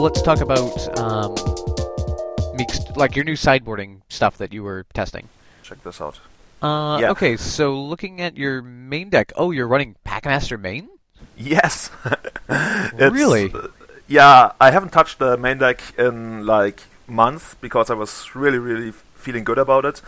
let's talk about um, mixed, like your new sideboarding stuff that you were testing. Check this out. Uh, Yeah. Okay, so looking at your main deck, oh, you're running Packmaster main. Yes. It's- Really? Yeah, I haven't touched the main deck in like months because I was really, really feeling good about it.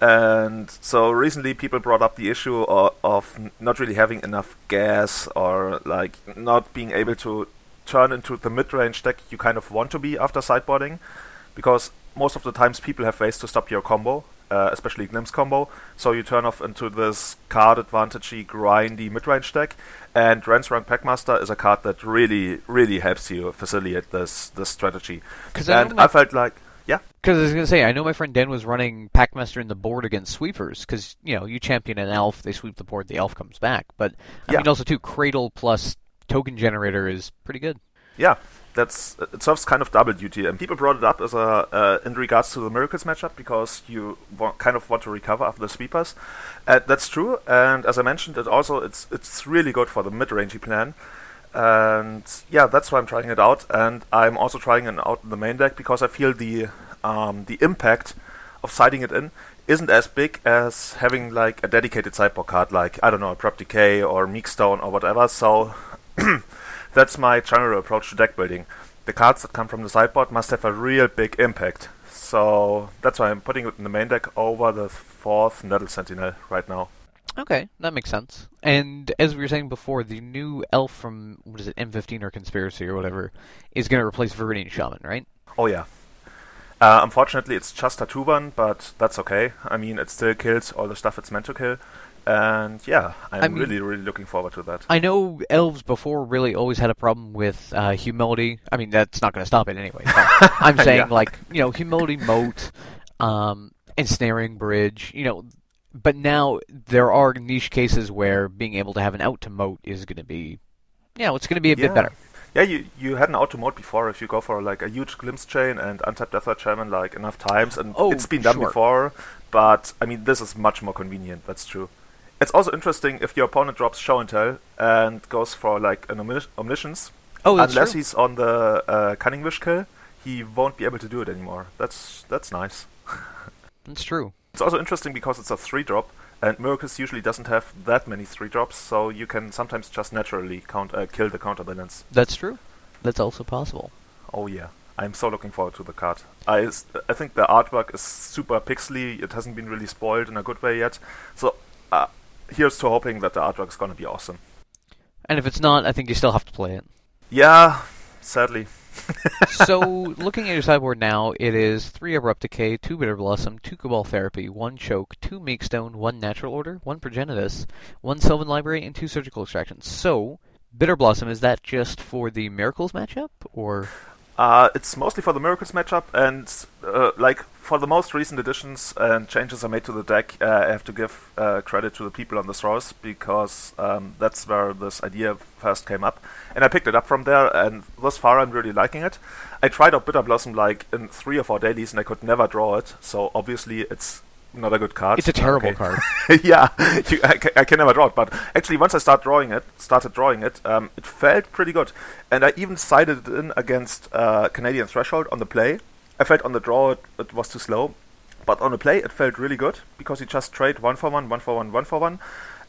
And so recently, people brought up the issue of, of not really having enough gas or like not being able to turn into the mid-range deck you kind of want to be after sideboarding, because most of the times people have ways to stop your combo, uh, especially Glimpse combo. So you turn off into this card advantagey, grindy mid-range deck, and Rank Packmaster is a card that really, really helps you facilitate this this strategy. I And my- I felt like, yeah, Because I was gonna say, I know my friend Den was running Packmaster in the board against sweepers. Because you know, you champion an elf, they sweep the board, the elf comes back. But I Yeah. mean, also too, Cradle plus token generator is pretty good. yeah, that's it serves kind of double duty. And people brought it up as a uh, in regards to the Miracles matchup because you wa- kind of want to recover after the sweepers. Uh, that's true. And as I mentioned, it also it's it's really good for the mid-rangey plan. And yeah, that's why I'm trying it out. And I'm also trying it out in the main deck because I feel the um, the impact of siding it in isn't as big as having like a dedicated sideboard card, like I don't know, a Abrupt Decay or Meekstone or whatever. So that's my general approach to deck building. The cards that come from the sideboard must have a real big impact. So that's why I'm putting it in the main deck over the fourth Nettle Sentinel right now. Okay, that makes sense. And as we were saying before, the new elf from what is it, M15 or Conspiracy or whatever, is going to replace Viridian Shaman, right? Oh yeah. Uh, unfortunately, it's just a two-one, but that's okay. I mean, it still kills all the stuff it's meant to kill, and yeah, I'm I mean- really, really looking forward to that. I know elves before really always had a problem with uh, humility. I mean, that's not going to stop it anyway. I'm saying Yeah. like you know humility moat, um, ensnaring bridge. You know, but now there are niche cases where being able to have an out to moat is going to be, you know, it's going to be a bit better. Yeah, you you had an auto mode before if you go for like a huge glimpse chain and untap Death Shaman like enough times, and Oh, it's been done sure. before. But I mean, this is much more convenient. That's true. It's also interesting if your opponent drops show and tell and goes for like an omnis- omniscience. Oh, Unless true. he's on the uh, cunning wish kill, he won't be able to do it anymore. That's that's nice. That's true. It's also interesting because it's a three drop, and Miracles usually doesn't have that many three drops, so you can sometimes just naturally count uh, kill the counterbalance. That's true. That's also possible. Oh yeah, I'm so looking forward to the card. I s- I think the artwork is super pixely. It hasn't been really spoiled in a good way yet. So uh, here's to hoping that the artwork is gonna be awesome. And if it's not, I think you still have to play it. Yeah, sadly. so, looking at your sideboard now, it is three Abrupt Decay, two Bitter Blossom, two Cabal Therapy, one Choke, two Meekstone, one Natural Order, one Progenitus, one Sylvan Library, and two Surgical Extractions. So, Bitter Blossom, is that just for the Miracles matchup? Or. Uh, it's mostly for the Miracles matchup, and uh, like for the most recent additions and changes I made to the deck, uh, I have to give uh, credit to the people on the source because um, that's where this idea first came up, and I picked it up from there. And thus far, I'm really liking it. I tried out Bitter Blossom like in three or four dailies, and I could never draw it. So obviously, it's not a good card. It's a terrible Okay. card. yeah, you, I, I can never draw it. But actually, once I start drawing it, started drawing it, um, it felt pretty good. And I even sided it in against uh, Canadian Threshold on the play. I felt on the draw it, it was too slow, but on the play it felt really good because you just trade one for one, one for one, one for one,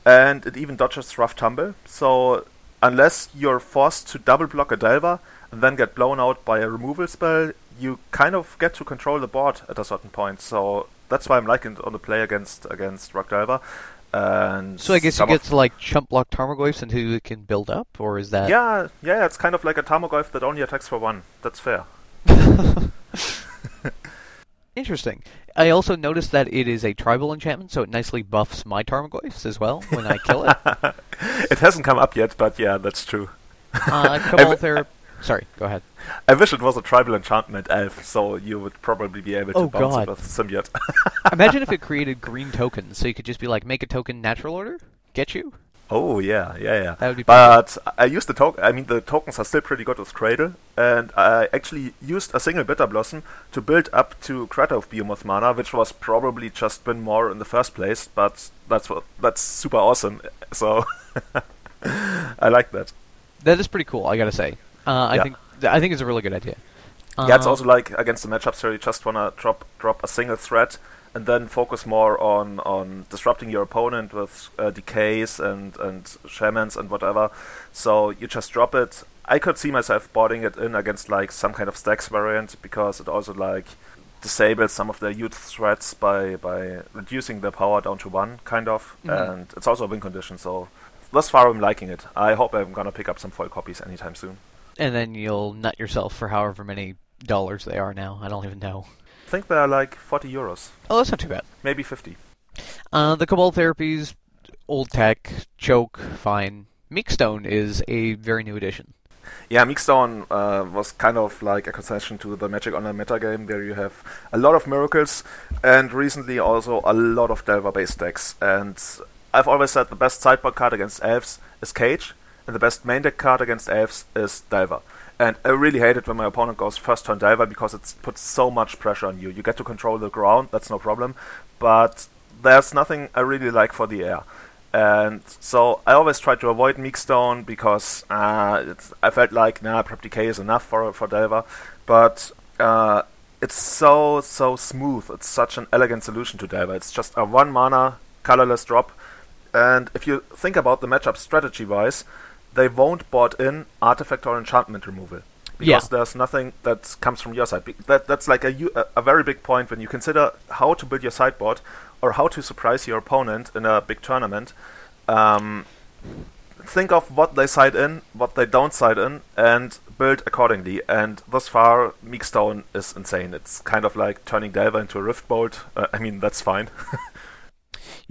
and it even dodges rough tumble. So unless you're forced to double block a Delver and then get blown out by a removal spell, you kind of get to control the board at a certain point. So that's why I'm liking it on the play against against Rock Delver. And So, I guess you get to, like, chump block Tarmogoyfs until you can build up? Or is that. yeah, yeah, it's kind of like a Tarmogoyf that only attacks for one. That's fair. Interesting. I also noticed that it is a tribal enchantment, so it nicely buffs my Tarmogoyfs as well when I kill it. it hasn't come up yet, but yeah, that's true. Uh, Cabal Therapy. Sorry, go ahead. I wish it was a tribal enchantment elf, so you would probably be able to Oh, bounce God. it with symbiote. Imagine if it created green tokens, so you could just be like, make a token natural order, get you. oh yeah, yeah, yeah. That would be But I used the token. I mean, the tokens are still pretty good with Cradle, and I actually used a single Bitter Blossom to build up to Craterhoof Behemoth mana, which was probably just been more in the first place. But that's what that's super awesome. So I like that. That is pretty cool, I gotta say. Uh, I Yeah. think I think it's a really good idea. yeah, it's Uh, also like against the matchups where you just wanna drop drop a single threat and then focus more on on disrupting your opponent with uh, decays and and shamans and whatever. So you just drop it. I could see myself boarding it in against like some kind of stacks variant because it also like disables some of their youth threats by by reducing their power down to one kind of Mhm. and it's also a win condition so thus far I'm liking it. I hope I'm gonna pick up some foil copies anytime soon. And then you'll nut yourself for however many dollars they are now. I don't even know. I think they're like 40 euros, Oh, that's not too bad. maybe 50. Uh, the Cabal therapies, old tech, choke, fine. Meekstone is a very new addition. Yeah, Meekstone uh, was kind of like a concession to the Magic Online metagame, where you have a lot of miracles and recently also a lot of Delver-based decks. And I've always said the best sideboard card against elves is Cage, and the best main deck card against elves is Delver. And I really hate it when my opponent goes first turn Delver because it puts so much pressure on you. You get to control the ground, that's no problem, but there's nothing I really like for the air. And so I always try to avoid Meekstone because uh, I felt like nah, Abrupt Decay is enough for for Delver, but uh, it's so so smooth. It's such an elegant solution to Delver. It's just a one mana colorless drop, and if you think about the matchup strategy wise, they won't board in artifact or enchantment removal because Yeah. there's nothing that comes from your side. That that's like a a very big point when you consider how to build your sideboard or how to surprise your opponent in a big tournament. Um, think of what they side in, what they don't side in, and build accordingly. And thus far, Meekstone is insane. It's kind of like turning Delver into a Rift Bolt. Uh, I mean, that's fine.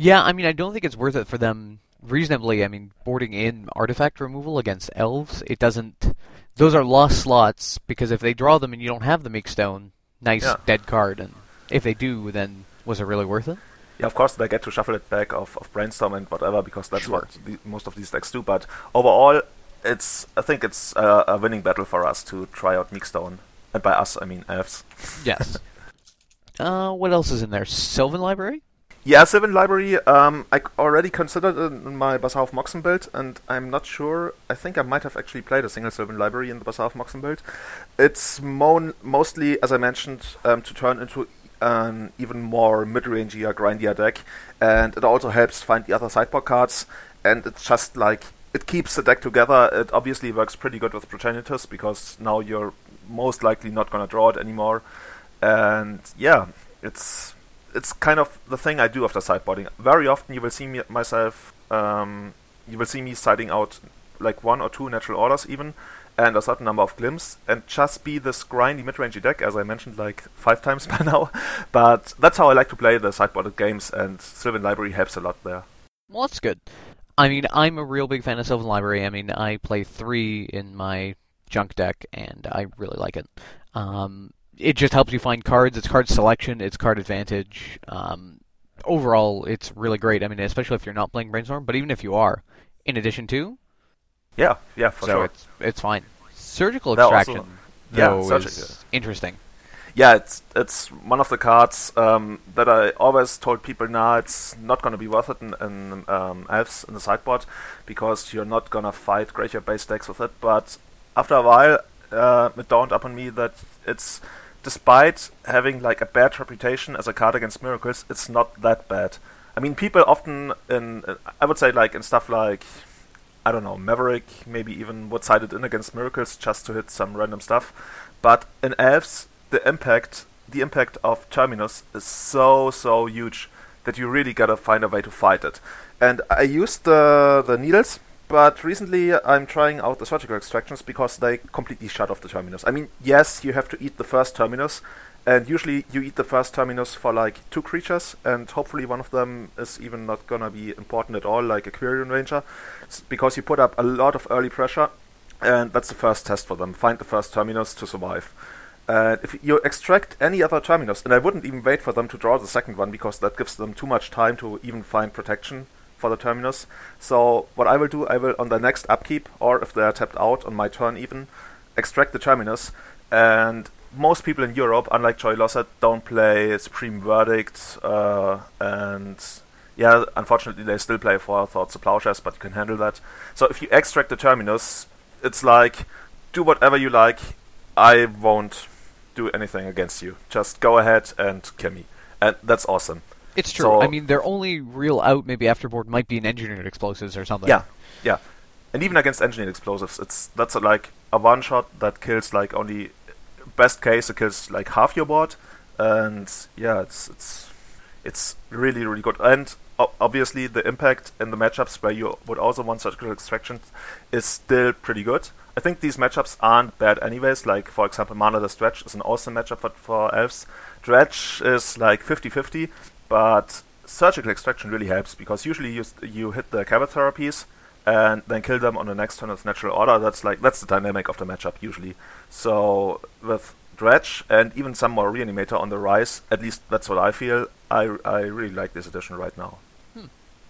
Yeah, I mean, I don't think it's worth it for them reasonably. I mean, boarding in artifact removal against elves, it doesn't. Those are lost slots because if they draw them and you don't have the Meekstone, nice Yeah. dead card. And if they do, then was it really worth it? Yeah, of course they get to shuffle it back of, of brainstorm and whatever because that's Sure. what the, most of these decks do. But overall, it's I think it's a, a winning battle for us to try out Meekstone, and by us I mean elves. Yes. uh, what else is in there? Sylvan Library? Yeah, Sylvan Library. Um, I already considered in my Bazaar of Moxen build, and I'm not sure. I think I might have actually played a single Sylvan Library in the Bazaar of Moxen build. It's mon- mostly, as I mentioned, um, to turn into an even more mid-rangier, grindier deck, and it also helps find the other sideboard cards. And it's just like it keeps the deck together. It obviously works pretty good with Progenitus because now you're most likely not gonna draw it anymore. And yeah, it's it's kind of the thing I do after sideboarding. Very often you will see me myself, um, you will see me siding out like one or two natural orders even, and a certain number of glimpse, and just be this grindy mid-rangey deck, as I mentioned like five times by now. But that's how I like to play the sideboarded games, and Sylvan Library helps a lot there. Well, that's good. I mean, I'm a real big fan of Sylvan Library. I mean, I play three in my junk deck, and I really like it. Um, it just helps you find cards. It's card selection. It's card advantage. Um, overall, it's really great. I mean, especially if you're not playing Brainstorm, but even if you are, in addition to, Yeah, yeah, for so sure. it's it's fine. Surgical They're also- extraction, yeah, though, surgical. is interesting. yeah, it's it's one of the cards um, that I always told people, nah, it's not gonna be worth it in, in um, elves in the sideboard because you're not gonna fight graveyard based decks with it. But after a while, uh, it dawned upon me that it's despite having like a bad reputation as a card against miracles, it's not that bad. I mean, people often in I would say like in stuff like I don't know Maverick, maybe even would side it in against miracles just to hit some random stuff. But in elves, the impact the impact of Terminus is so so huge that you really gotta find a way to fight it. And I used the the needles, but recently I'm trying out the surgical extractions because they completely shut off the Terminus. I mean, yes, you have to eat the first Terminus, and usually you eat the first Terminus for like two creatures, and hopefully one of them is even not gonna be important at all, like Quirion Ranger, because you put up a lot of early pressure, and that's the first test for them. Find the first Terminus to survive. And if you extract any other terminus, and I wouldn't even wait for them to draw the second one because that gives them too much time to even find protection for the terminus. So what I will do, I will on the next upkeep, or if they are tapped out on my turn even, extract the terminus. And most people in Europe, unlike Joy Losset, don't play Supreme Verdict, uh, and yeah, unfortunately they still play Four Thoughts of Plowshares, but you can handle that. So if you extract the terminus, it's like do whatever you like. I won't do anything against you. Just go ahead and kill me, and that's awesome. It's true. So- I mean, their only real out, maybe afterboard, might be in engineered explosives or something. Yeah, yeah, and even against engineered explosives, it's that's a, like a one shot that kills like only best case it kills like half your board, and yeah, it's it's it's really really good. And o- obviously the impact in the matchups where you would also want surgical extraction is still pretty good. I think these matchups aren't bad anyways. Like for example, Manaless Dredge is an awesome matchup for, for elves. Dredge is like 50-50, but surgical extraction really helps because usually you you hit the Cabal Therapies and then kill them on the next turn with natural order. That's like that's the dynamic of the matchup usually. So with Dredge and even some more reanimator on the rise, at least that's what I feel. I I really like this edition right now. Hmm.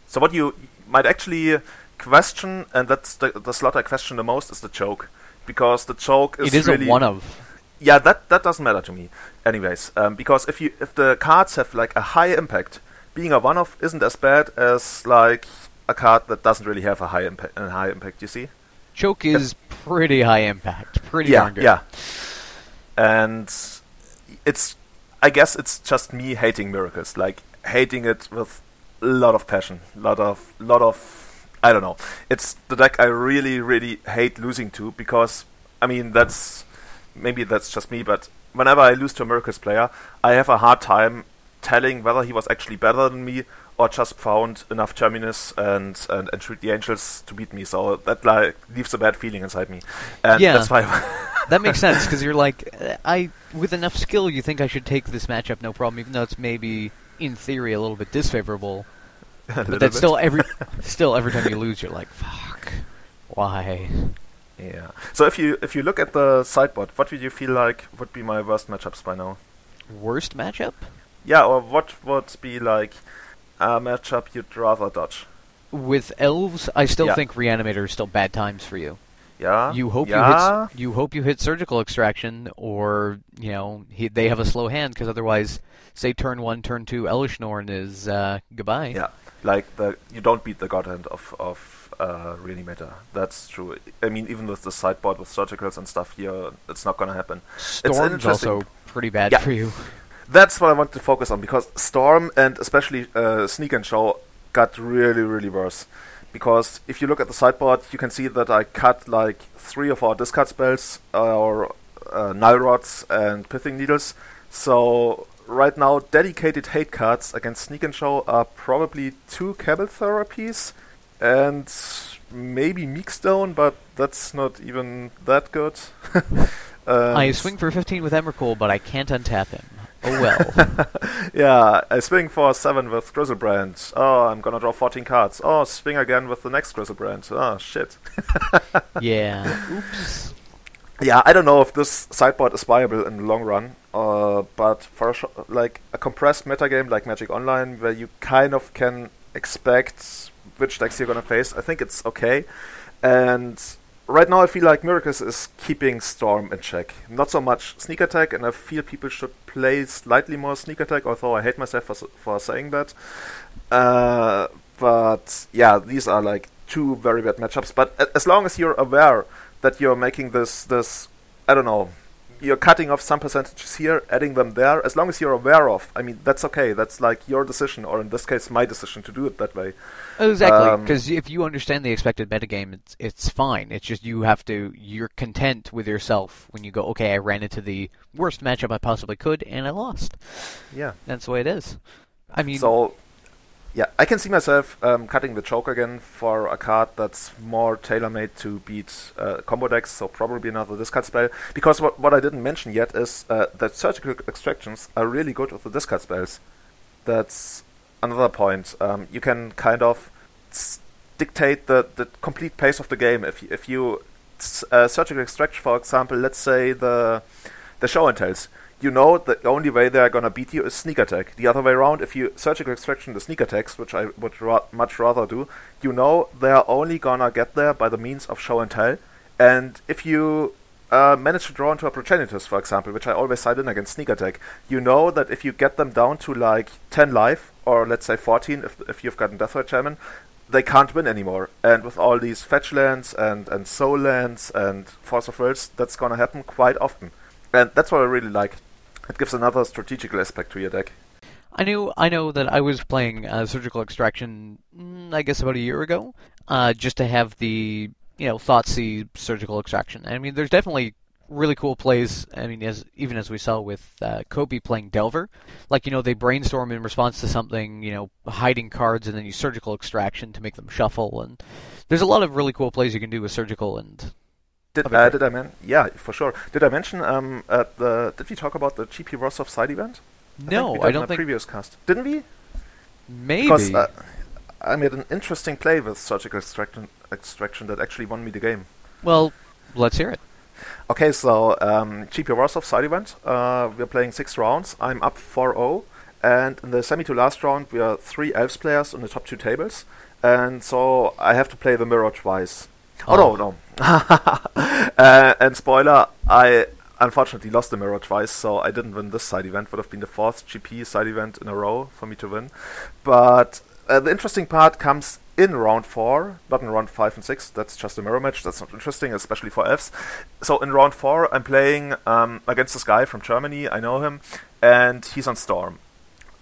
So what you might actually question, and that's the, the slot I question the most, is the choke, because the choke is it is really a one of. Yeah, that that doesn't matter to me, anyways. Um, because if you if the cards have like a high impact, being a one-off isn't as bad as like a card that doesn't really have a high impact. A high impact, you see? Choke is pretty high impact. Pretty yeah, darn good. yeah. And it's, I guess it's just me hating miracles, like hating it with a lot of passion, lot of, lot of, I don't know. It's the deck I really, really hate losing to because, I mean, that's maybe that's just me, but whenever I lose to a miracles player, I have a hard time telling whether he was actually better than me or just found enough terminus and and, and shoot the angels to beat me. So that like leaves a bad feeling inside me, and Yeah. that's why. That makes sense because you're like, I with enough skill, you think I should take this matchup, no problem, even though it's maybe in theory a little bit disfavorable. A But that's bit. still every still every time you lose, you're like, fuck, why? Yeah. So if you if you look at the sideboard, what would you feel like would be my worst matchups by now? Worst matchup? Yeah, or what would be like a matchup you'd rather dodge? With elves, I still Yeah. think reanimator is still bad times for you. Yeah. You hope yeah. you hit you hope you hit surgical extraction, or you know he, they have a slow hand because otherwise, say turn one, turn two, Elesh Norn is uh, goodbye. Yeah, like the you don't beat the god hand of of uh, matter. That's true. I mean, even with the sideboard with surgicals and stuff here, it's not gonna happen. Storm's also pretty bad Yeah. for you. That's what I want to focus on because Storm and especially uh, Sneak and Show got really, really worse. Because if you look at the sideboard, you can see that I cut like three of our discard spells, or uh, Null Rods and Pithing Needles. So right now, dedicated hate cards against Sneak and Show are probably two Cabal Therapies and maybe Meekstone, but that's not even that good. I swing for 15 with Emrakul, but I can't untap him. Oh well. yeah, I swing for 7 with Griselbrand. Oh, I'm gonna draw 14 cards. Oh, swing again with the next Griselbrand. Oh, shit. yeah. Oops. Yeah, I don't know if this sideboard is viable in the long run, uh, but for a sh- like a compressed metagame like Magic Online, where you kind of can expect which decks you're gonna face, I think it's okay. And right now, I feel like Miracles is keeping Storm in check. Not so much Sneak Attack, and I feel people should play slightly more Sneak Attack, although I hate myself for, for saying that. Uh, but yeah, these are like two very bad matchups. But as long as you're aware that you're making this this I don't know, you're cutting off some percentages here, adding them there. As long as you're aware of, I mean, that's okay. That's like your decision, or in this case, my decision to do it that way. Exactly, Um, because if you understand the expected metagame, it's it's fine. It's just you have to you're content with yourself when you go. Okay, I ran into the worst matchup I possibly could, and I lost. Yeah. That's the way it is. I mean, So, yeah, I can see myself um, cutting the choke again for a card that's more tailor-made to beat uh, combo decks. So probably another discard spell. Because what what I didn't mention yet is uh, that surgical extractions are really good with the discard spells. That's another point. Um, you can kind of s- dictate the, the complete pace of the game. If you, if you uh, surgical extraction, for example, let's say the the show and tells, you know the only way they're gonna beat you is sneak attack. The other way around, if you surgical extraction the sneak attacks, which I would ra- much rather do, you know they're only gonna get there by the means of show and tell. And if you uh, manage to draw into a progenitus, for example, which I always side in against sneak attack, you know that if you get them down to like 10 life, or let's say 14 if, if you've gotten Deathrite Shaman, they can't win anymore. And with all these fetch lands and, and soul lands and Force of Wills, that's gonna happen quite often. And that's what I really like. It gives another strategical aspect to your deck. I knew I know that I was playing uh, Surgical Extraction, mm, I guess about a year ago, uh, just to have the you know Thoughtseize Surgical Extraction. I mean, there's definitely really cool plays. I mean, as even as we saw with uh, Koby playing Delver, like you know they brainstorm in response to something, you know, hiding cards, and then use Surgical Extraction to make them shuffle. And there's a lot of really cool plays you can do with Surgical and. Did, uh, did I mention? Yeah, for sure. Did I mention um, the? Did we talk about the GP Rostov side event? No, I, I don't in think. previous cast. Didn't we? Maybe. Because uh, I made an interesting play with surgical extraction, extraction that actually won me the game. well, let's hear it. Okay, so um, GP Warsaw side event. Uh, we're playing six rounds. I'm up 4-0, and in the semi to last round, we are three elves players on the top two tables, and so I have to play the mirror twice. Oh, no, no. uh, and spoiler, I unfortunately lost the mirror twice, so I didn't win this side event. Would have been the fourth GP side event in a row for me to win. But uh, the interesting part comes in round four, not in round five and six. That's just a mirror match. That's not interesting, especially for Fs. So in round four, I'm playing um, against this guy from Germany. I know him, and he's on Storm.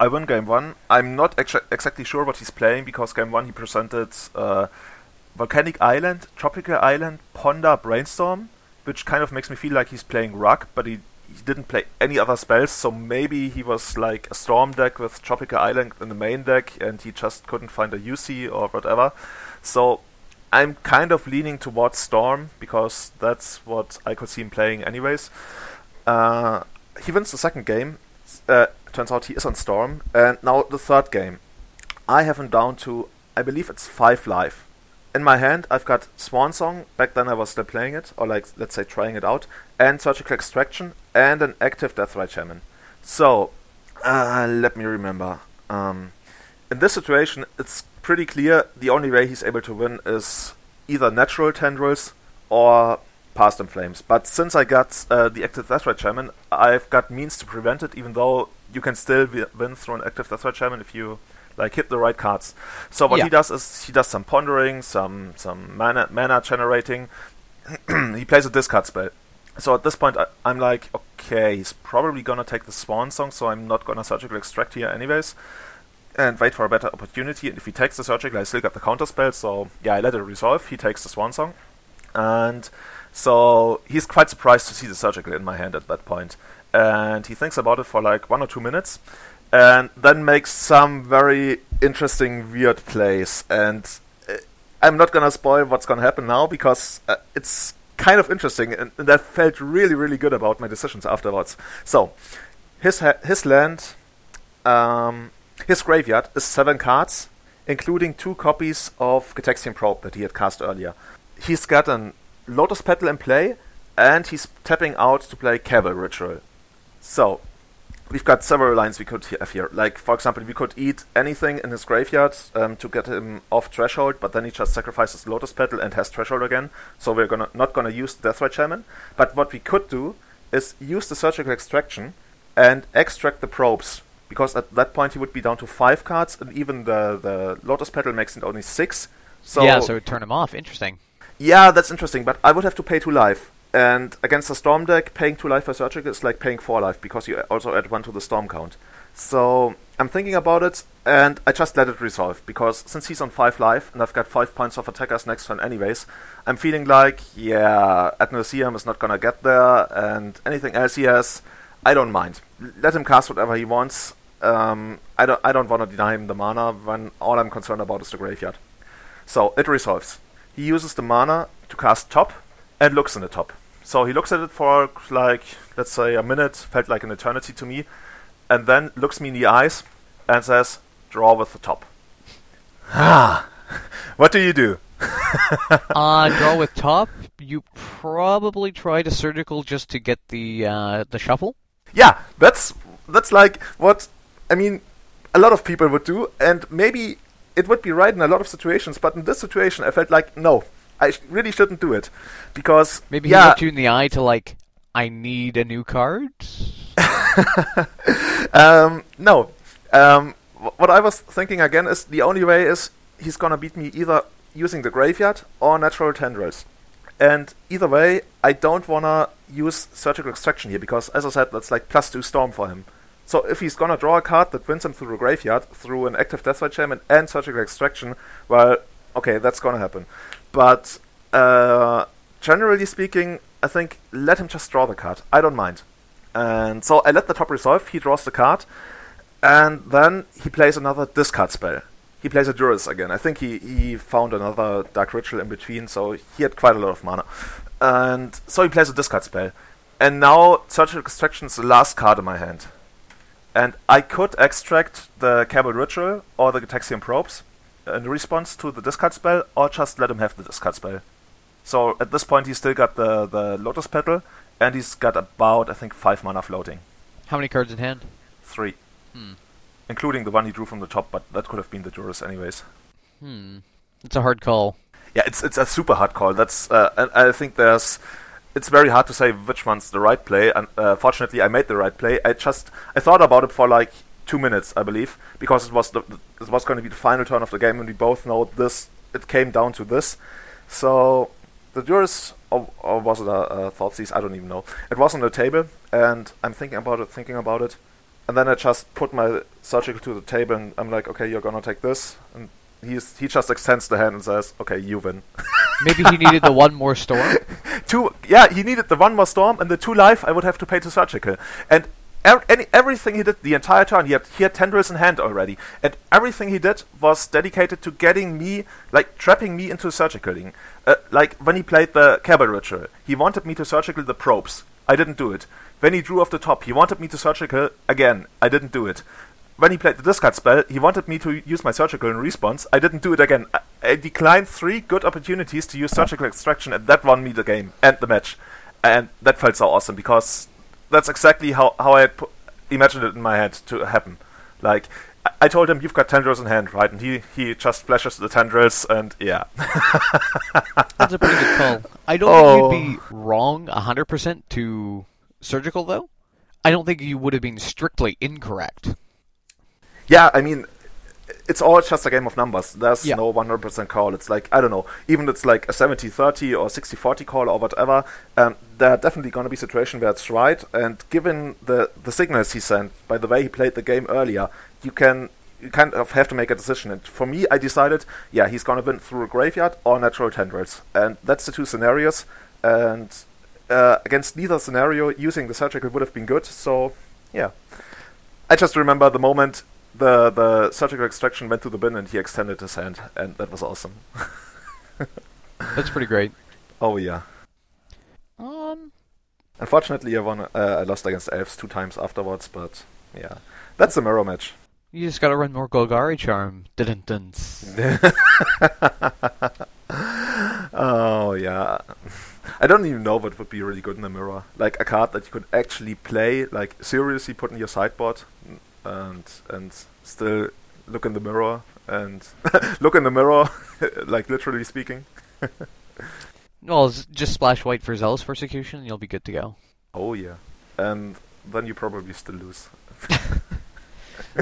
I win game one. I'm not exa- exactly sure what he's playing because game one he presented uh, Volcanic Island, Tropical Island, Ponder, Brainstorm, which kind of makes me feel like he's playing Rock, but he, he didn't play any other spells, so maybe he was like a Storm deck with Tropical Island in the main deck and he just couldn't find a UC or whatever. So I'm kind of leaning towards Storm because that's what I could see him playing anyways. Uh, he wins the second game. Uh, turns out he is on Storm. And now the third game. I have him down to, I believe it's 5 life. In my hand, I've got Swan Song. Back then, I was still playing it, or like, let's say, trying it out. And Surgical Extraction, and an active Deathrite Shaman. So, uh, let me remember. Um, in this situation, it's pretty clear the only way he's able to win is either natural tendrils or past in flames. But since I got uh, the active Deathrite Shaman, I've got means to prevent it, even though you can still wi- win through an active Deathrite Shaman if you like hit the right cards. So what Yeah. he does is he does some pondering, some some mana mana generating. he plays a discard spell. So at this point, I, I'm like, okay, he's probably gonna take the Swan Song, so I'm not gonna surgical extract here anyways, and wait for a better opportunity. And if he takes the surgical, I still got the counter spell, so yeah, I let it resolve. He takes the Swan Song, and so he's quite surprised to see the surgical in my hand at that point. And he thinks about it for like one or two minutes, and then makes some very interesting, weird plays. And uh, I'm not gonna spoil what's gonna happen now because uh, it's kind of interesting, and, and I felt really, really good about my decisions afterwards. So, his ha- his land, um, his graveyard is seven cards, including two copies of Gitaxian Probe that he had cast earlier. He's got an Lotus Petal in play, and he's tapping out to play Cabal Ritual. So, we've got several lines we could have here. Like, for example, we could eat anything in his graveyard um, to get him off threshold, but then he just sacrifices Lotus Petal and has threshold again. So we're gonna not gonna use Deathrite Shaman. But what we could do is use the surgical extraction and extract the probes. Because at that point he would be down to five cards, and even the, the Lotus Petal makes it only six. So yeah, so turn him off. Interesting. yeah, that's interesting, but I would have to pay two life. And against the Storm deck, paying two life for Surgical is like paying four life because you also add one to the Storm count. So I'm thinking about it, and I just let it resolve because since he's on five life and I've got five points of attackers next turn anyways, I'm feeling like yeah, Ad Nauseam is not gonna get there, and anything else he has, I don't mind. Let him cast whatever he wants. Um, I don't I don't want to deny him the mana when all I'm concerned about is the graveyard. So it resolves. He uses the mana to cast top and looks in the top. So he looks at it for like let's say a minute, felt like an eternity to me, and then looks me in the eyes and says, "Draw with the top." Ah, what do you do? uh, draw with top. You probably try to surgical just to get the uh, the shuffle. Yeah, that's that's like what I mean. A lot of people would do, and maybe it would be right in a lot of situations. But in this situation, I felt like no, I really shouldn't do it because Maybe yeah, he looked you in the eye to like, I need a new card. um, no. Um, what I was thinking again is the only way is he's gonna beat me either using the graveyard or natural tendrils. And either way, I don't wanna use surgical extraction here because, as I said, that's like plus two storm for him. So if he's gonna draw a card that wins him through the graveyard, through an active death Deathrite Shaman and surgical extraction, well, okay, that's gonna happen. But uh, generally speaking, I think let him just draw the card. I don't mind. And so I let the top resolve. He draws the card, and then he plays another discard spell. He plays a Duress again. I think he, he found another Dark Ritual in between, so he had quite a lot of mana. And so he plays a discard spell. And now Surgical Extraction is the last card in my hand. And I could extract the Cabal Ritual or the Gitaxian Probes in response to the discard spell, or just let him have the discard spell. So at this point, he's still got the, the Lotus Petal, and he's got about, I think, 5 mana floating. How many cards in hand? 3. Hmm. Including the one he drew from the top, but that could have been the Duress anyways. Hmm. It's a hard call. Yeah, it's it's a super hard call. That's uh, and I think there's it's very hard to say which one's the right play. And uh, fortunately, I made the right play. I just I thought about it for like two minutes, I believe, because it was the, it was going to be the final turn of the game, and we both know this. It came down to this, so the Duress or, or was it a, a Thoughtseize? I don't even know. It was on the table, and I'm thinking about it, thinking about it, and then I just put my surgical to the table, and I'm like, okay, you're gonna take this, and he's he just extends the hand and says, okay, you win. Maybe he needed the one more storm. two, yeah, he needed the one more storm and the two life I would have to pay to surgical, and. Any, everything he did the entire turn, he had, he had tendrils in hand already, and everything he did was dedicated to getting me, like trapping me into surgicaling. Uh, like when he played the Cabal Ritual, he wanted me to surgical the probes. I didn't do it. When he drew off the top, he wanted me to surgical again. I didn't do it. When he played the discard spell, he wanted me to use my surgical in response. I didn't do it again. I, I declined three good opportunities to use surgical extraction, and that won me the game and the match. And that felt so awesome because that's exactly how, how I pu- imagined it in my head to happen. Like, I, I told him, You've got tendrils in hand, right? And he, he just flashes the tendrils, and yeah. That's a pretty good call. I don't Oh. think you'd be oh. wrong 100% to surgical, though. I don't think you would have been strictly incorrect. Yeah, I mean, it's all just a game of numbers. There's Yeah. no 100% call. It's like, I don't know, even it's like a 70 30 or 60 40 call or whatever, um, there are definitely going to be situations where it's right. And given the, the signals he sent, by the way he played the game earlier, you can. You kind of have to make a decision. And for me, I decided, yeah, he's going to win through a graveyard or natural tendrils. And that's the two scenarios. And uh, against neither scenario, using the surgical would have been good. So, yeah. I just remember the moment the the surgical extraction went to the bin and he extended his hand, and that was awesome. That's pretty great. Oh yeah. Um, Unfortunately, I won. Uh, I lost against elves two times afterwards, but yeah, that's a mirror match. you just gotta run more Golgari Charm. Dun-dun-dun. oh yeah. I don't even know what would be really good in a mirror. Like a card that you could actually play, like seriously put in your sideboard, n- and and still look in the mirror and look in the mirror, like literally speaking. Well, just splash white for Zealous Persecution, and you'll be good to go. Oh yeah, and then you probably still lose.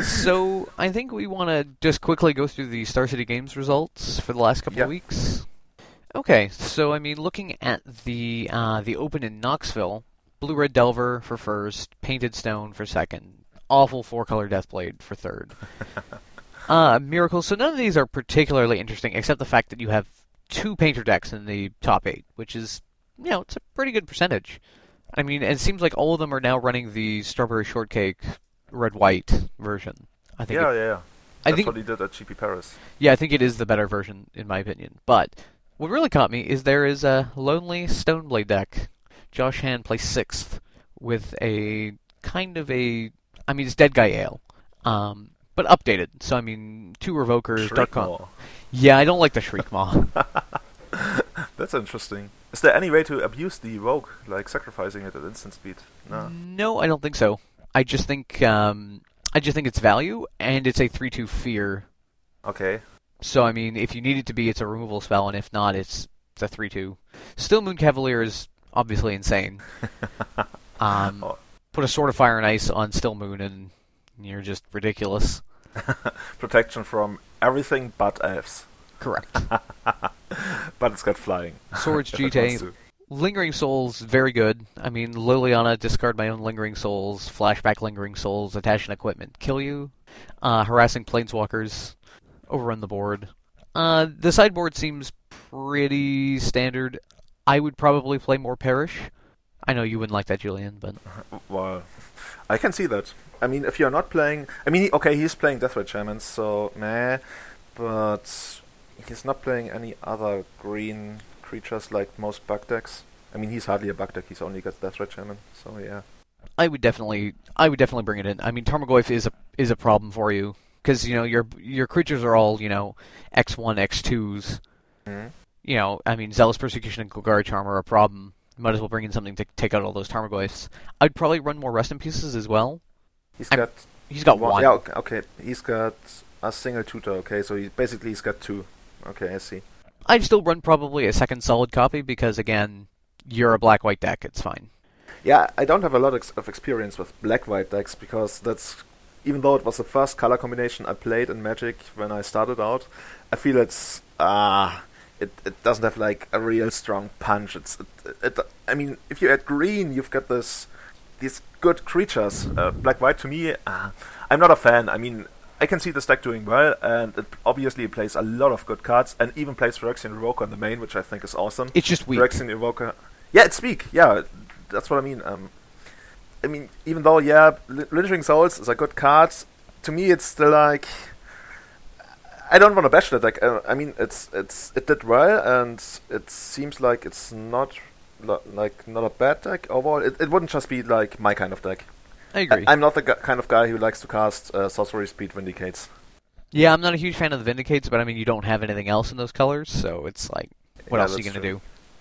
so I think we want to just quickly go through the Star City Games results for the last couple Yeah. of weeks. Okay, so I mean, looking at the uh, the Open in Knoxville, Blue Red Delver for first, Painted Stone for second, Awful Four Color Deathblade for third. uh, Miracles. So none of these are particularly interesting, except the fact that you have two painter decks in the top eight, which is you know it's a pretty good percentage. I mean, it seems like all of them are now running the Strawberry Shortcake red white version. I think Yeah, it- yeah, yeah. I That's think what he did at GP Paris. yeah, I think it is the better version in my opinion. But what really caught me is there is a lonely Stoneblade deck. Josh Hand plays sixth with a kind of a I mean it's Dead Guy Ale. Um but updated. So I mean two revokers, Dark Con- Yeah, I don't like the Shriekmaw. That's interesting. Is there any way to abuse the rogue, like sacrificing it at instant speed? No. no, I don't think so. I just think um I just think it's value and it's a three two fear Okay. So I mean, if you need it to be, it's a removal spell, and if not, it's it's a three-two. Still, Moon Cavalier is obviously insane. Um, Oh. Put a Sword of Fire and Ice on Stillmoon, and you're just ridiculous. protection from everything but elves. Correct. but it's got flying. Swords if it wants GT. Lingering Souls, very good. I mean, Liliana, discard my own Lingering Souls, flashback Lingering Souls, attach an equipment, kill you. Uh, harassing Planeswalkers, overrun the board. Uh, the sideboard seems pretty standard. I would probably play more Perish. I know you wouldn't like that, Julian, but Well, I can see that. I mean, if you're not playing, I mean, okay, he's playing Deathrite Shamans, so meh, but he's not playing any other green creatures like most bug decks. I mean, he's hardly a bug deck. He's only got Deathrite Shaman, so yeah. I would definitely, I would definitely bring it in. I mean, Tarmogoyf is a is a problem for you because you know your your creatures are all you know X one X twos. Mhm. You know, I mean, Zealous Persecution and Golgari Charm are a problem. Might as well bring in something to take out all those Tarmogoyfs. I'd probably run more Rest in Pieces as well. He's I'm- got He's got one. Yeah, okay. He's got a single tutor. Okay, so he basically he's got two. Okay, I see. I'd still run probably a second solid copy because again, you're a black white deck. It's fine. Yeah, I don't have a lot ex- of experience with black white decks because that's even though it was the first color combination I played in Magic when I started out, I feel it's ah it it doesn't have like a real strong punch. It's it, it, I mean if you add green, you've got this these good creatures. Uh, black white to me, uh, I'm not a fan. I mean. I can see this deck doing well, and it obviously plays a lot of good cards, and even plays Phyrexian Revoker on the main, which I think is awesome. It's just weak. Phyrexian Revoker. Yeah, it's weak. Yeah, that's what I mean. Um, I mean, even though yeah, Lingering Souls is a good card, to me it's still like I don't want to bash that deck. Uh, I mean, it's it's it did well, and it seems like it's not lo- like not a bad deck overall. It it wouldn't just be like my kind of deck. I agree. I, am not the gu- kind of guy who likes to cast uh, Sorcery Speed Vindicates. yeah, I'm not a huge fan of the Vindicates, but I mean, you don't have anything else in those colors, so it's like, what Yeah, else are you gonna true.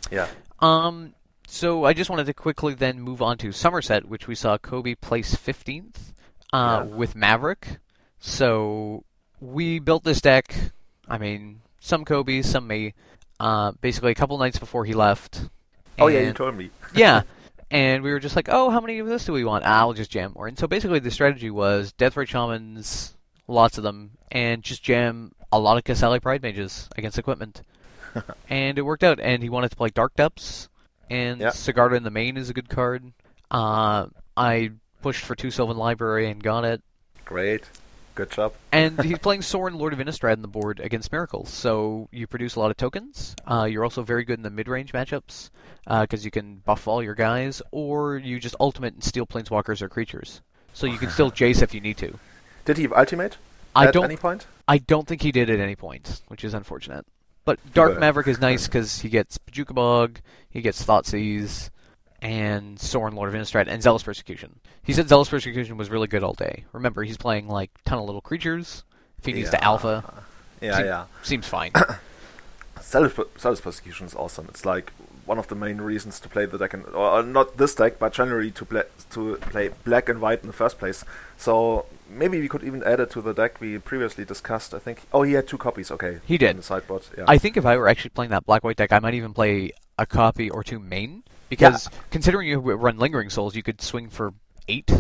do? Yeah. Um, so I just wanted to quickly then move on to Somerset, which we saw Koby place 15th uh, Yeah. with Maverick. So we built this deck. I mean, some Koby, some me. Uh, basically, a couple nights before he left. Oh yeah, you told me. yeah. And we were just like, oh, how many of this do we want? Ah, I'll just jam more. And so basically, the strategy was Deathrite Shamans, lots of them, and just jam a lot of Qasali Pridemages against equipment. and it worked out. And he wanted to play Dark Depths, and Yeah. Sigarda in the main is a good card. Uh, I pushed for two Sylvan Library and got it. Great, good job. And he's playing Sorin, Lord of Innistrad, in the board against Miracles. So you produce a lot of tokens. Uh, you're also very good in the mid-range matchups because you can buff all your guys, or you just ultimate and steal planeswalkers or creatures. So you can still Jace if you need to. Did he have ultimate I at don't. any point? I don't think he did at any point, which is unfortunate. But Dark Maverick is nice because he gets Bojuka Bog, he gets Thoughtseize, and Sorin, Lord of Innistrad, and Zealous Persecution. He said Zealous Persecution was really good all day. Remember, he's playing like ton of little creatures. If he needs to alpha, Yeah, Seem- yeah. seems fine. Zealous, Zealous Persecution is awesome. It's like one of the main reasons to play the deck, and or not this deck, but generally to play to play black and white in the first place. So maybe we could even add it to the deck we previously discussed. I think. Oh, he had two copies. Okay, He did. in the sideboard. Yeah. I think if I were actually playing that black white deck, I might even play a copy or two main because considering you run Lingering Souls, you could swing for eight.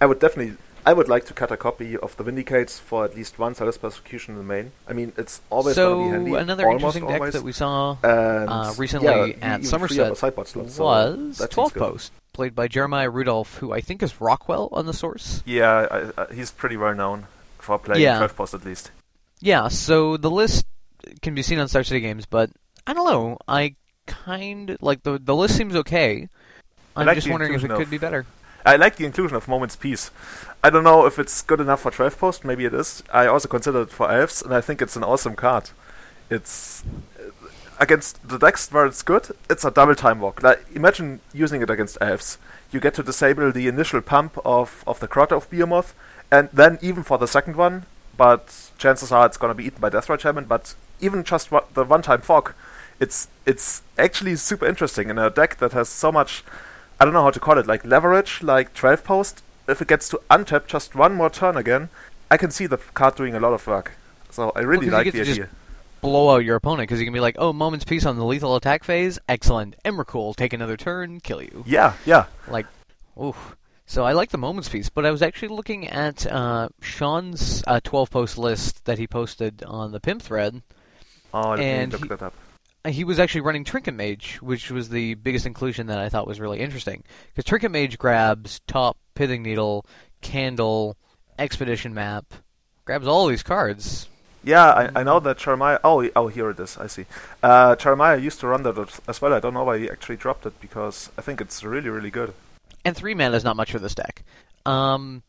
I would definitely. I would like to cut a copy of the Vindicates for at least one Zealous Persecution in the main. I mean, it's always so going to be handy. another almost interesting always. deck that we saw and uh, recently yeah, at he even Somerset a sideboard slot, so was that 12 post, played by Jeremiah Rudolph, who I think is Rockwell on the source. Yeah, I, I, he's pretty well known for playing Yeah. 12 post at least. Yeah, so the list can be seen on Star City Games, but I don't know. I kind like the the list seems okay. I'm like just wondering if it inclusion could be better. I like the inclusion of Moment's Peace. I don't know if it's good enough for 12 post, maybe it is. I also consider it for elves, and I think it's an awesome card. It's uh, against the decks where it's good. It's a double time walk. Like imagine using it against elves. You get to disable the initial pump of of the Craterhoof Behemoth, and then even for the second one, but chances are it's gonna be eaten by Deathrite Shaman. But even just the one time fog, it's it's actually super interesting in a deck that has so much. I don't know how to call it, like leverage, like 12 post. If it gets to untap just one more turn again, I can see the card doing a lot of work. So I really you like the idea. Blow out your opponent because you can be like, oh, moment's peace on the lethal attack phase, excellent. Emrakul, take another turn, kill you. Yeah, yeah. Like, oof. So I like the Moment's Peace, but I was actually looking at uh, Sean's uh, 12 post list that he posted on the Pimp thread. Oh, let And look that up. He was actually running Trinket Mage, which was the biggest inclusion that I thought was really interesting. Because Trinket Mage grabs Top, Pithing Needle, Candle, Expedition Map, grabs all these cards. Yeah, I, I know that Charmaya. Oh, oh, here it is. I see. Uh, Charmaya used to run that as- well. I don't know why he actually dropped it because I think it's really, really good. And 3 mana is not much for this deck. Um,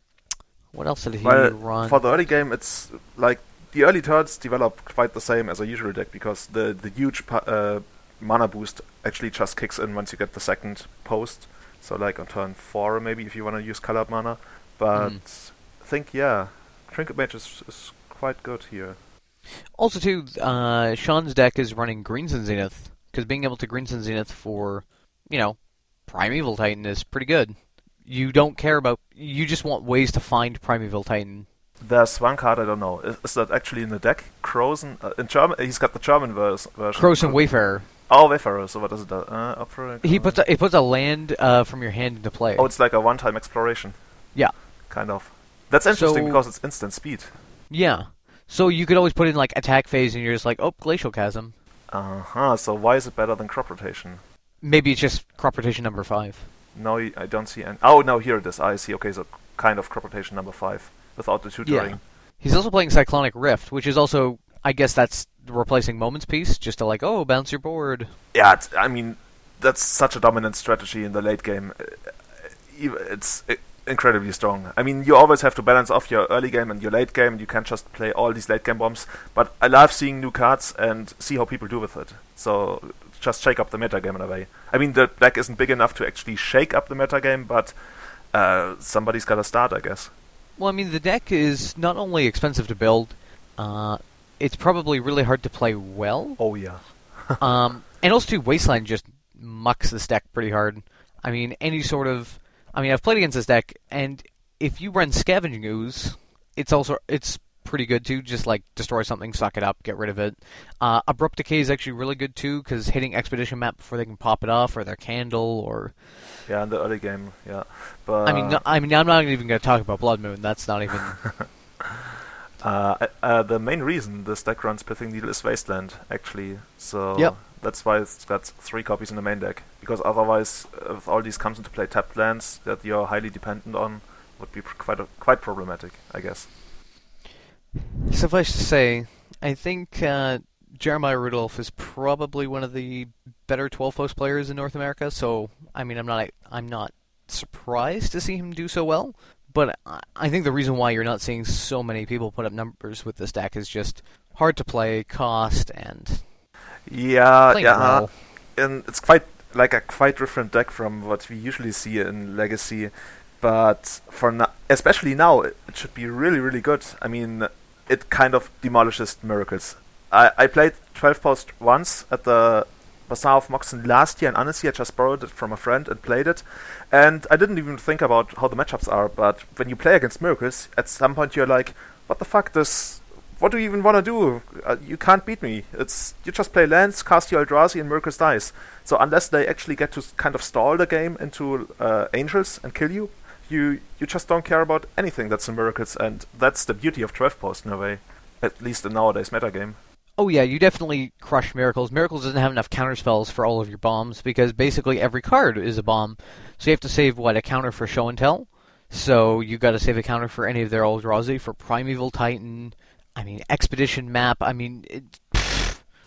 what else did he Well, run? for the early game, it's like the early turns develop quite the same as a usual deck because the the huge uh, mana boost actually just kicks in once you get the second post. So like on turn four, maybe if you want to use colored mana. But Mm. I think yeah, Trinket Mage is, is quite good here. Also, too, uh, Sean's deck is running Green Sun's Zenith because being able to Green Sun's Zenith for, you know, Primeval Titan is pretty good. You don't care about. You just want ways to find Primeval Titan. There's one card I don't know. Is, is that actually in the deck? Crozen uh, in German. He's got the German verse, version. Krosan Wayfarer. Oh, Wayfarer. So what does it do? Uh, for He puts a, it puts a land uh, from your hand into play. Oh, it's like a one-time exploration. Yeah. Kind of. That's interesting So- because it's instant speed. yeah. So you could always put in like attack phase, and you're just like, oh, Glacial Chasm. Uh huh. So why is it better than crop rotation? Maybe it's just crop rotation number five. No, I don't see any. Oh, no, here it is. I see. Okay, so kind of crop rotation number five without the tutoring. Yeah. He's also playing Cyclonic Rift, which is also, I guess, that's replacing Moment's Peace, just to like, oh, bounce your board. Yeah, I mean, that's such a dominant strategy in the late game. Uh, It's uh, incredibly strong. I mean, you always have to balance off your early game and your late game, and you can't just play all these late game bombs. But I love seeing new cards and see how people do with it. So just shake up the meta game in a way. I mean, the deck isn't big enough to actually shake up the meta game, but uh, somebody's got to start, I guess. Well, I mean, the deck is not only expensive to build, uh, it's probably really hard to play well. Oh yeah. um, and also, too, Wasteland just mucks this deck pretty hard. I mean, any sort of. I mean, I've played against this deck, and if you run Scavenging Ooze, it's also it's pretty good too. Just like destroy something, suck it up, get rid of it. Uh, Abrupt Decay is actually really good too, because hitting Expedition Map before they can pop it off, or their Candle, or Yeah, in the early game, yeah. But I mean, no, I mean, I'm not even going to talk about Blood Moon. That's not even. Uh, uh, the main reason this deck runs Pithing Needle is Wasteland, actually. So Yep. that's why it's got three copies in the main deck. Because otherwise, if all these comes into play tapped lands that you're highly dependent on, would be pr- quite a, quite problematic, I guess. Suffice to say, I think uh, Jeremiah Rudolph is probably one of the better 12 post players in North America. So, I mean, I'm not I'm not surprised to see him do so well. But I- I think the reason why you're not seeing so many people put up numbers with this deck is just hard to play, cost, and Yeah, yeah, well. and it's quite like a quite different deck from what we usually see in Legacy. But for now, especially now, it should be really, really good. I mean, it kind of demolishes miracles. I, I played 12 post once at the Bazaar of Moxen last year, and honestly, I just borrowed it from a friend and played it. And I didn't even think about how the matchups are. But when you play against miracles, at some point you're like, "What the fuck? This what do you even want to do? Uh, you can't beat me. It's you just play lands, cast your Eldrazi, and Miracles dies. So unless they actually get to kind of stall the game into uh, Angels and kill you, you you just don't care about anything that's in Miracles, and that's the beauty of 12 post in a way. At least in nowadays metagame. Oh yeah, you definitely crush Miracles. Miracles doesn't have enough counter spells for all of your bombs because basically every card is a bomb. So you have to save what a counter for Show and Tell. So you got to save a counter for any of their old Eldrazi for Primeval Titan. I mean Expedition Map. I mean,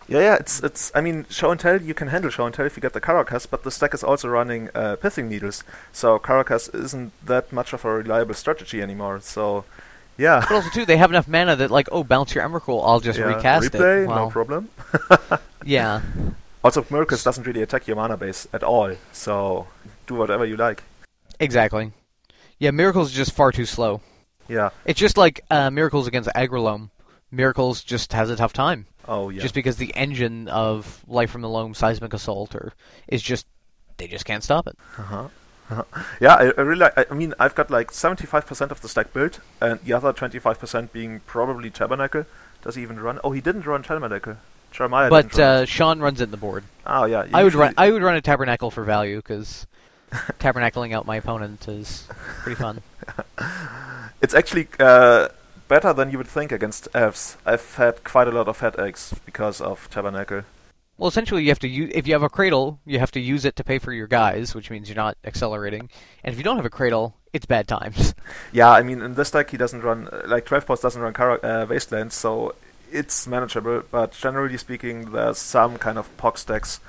Yeah, yeah, it's it's. I mean, show and tell you can handle show and tell if you get the Karakas, but the stack is also running uh, pithing needles, so Karakas isn't that much of a reliable strategy anymore. So, yeah, but also too they have enough mana that like oh bounce your Emrakul, I'll just yeah, recast replay, it. no problem. yeah. Also, Miracles doesn't really attack your mana base at all, so do whatever you like. Exactly. Yeah, Miracles is just far too slow. Yeah. It's just like uh, Miracles against Aggro Loam. Miracles just has a tough time. Oh yeah. just because the engine of Life from the Loam Seismic Assault or is just they just can't stop it. Uh-huh. Uh-huh. Yeah, I, I really. Like, I, mean, I've got like seventy-five percent of the stack built, and the other twenty-five percent being probably Tabernacle. Does he even run? Oh, he didn't run Tabernacle. Jeremiah but uh, Sean runs it in the board. oh yeah. I would run I would run a Tabernacle for value because tabernacling out my opponent is pretty fun. It's actually uh, better than you would think against elves. I've had quite a lot of headaches because of Tabernacle. Well, essentially, you have to use if you have a cradle, you have to use it to pay for your guys, which means you're not accelerating. And if you don't have a cradle, it's bad times. Yeah, I mean, in this deck he doesn't run like 12 post doesn't run Kara- uh, Wasteland, so it's manageable. But generally speaking, there's some kind of pox decks,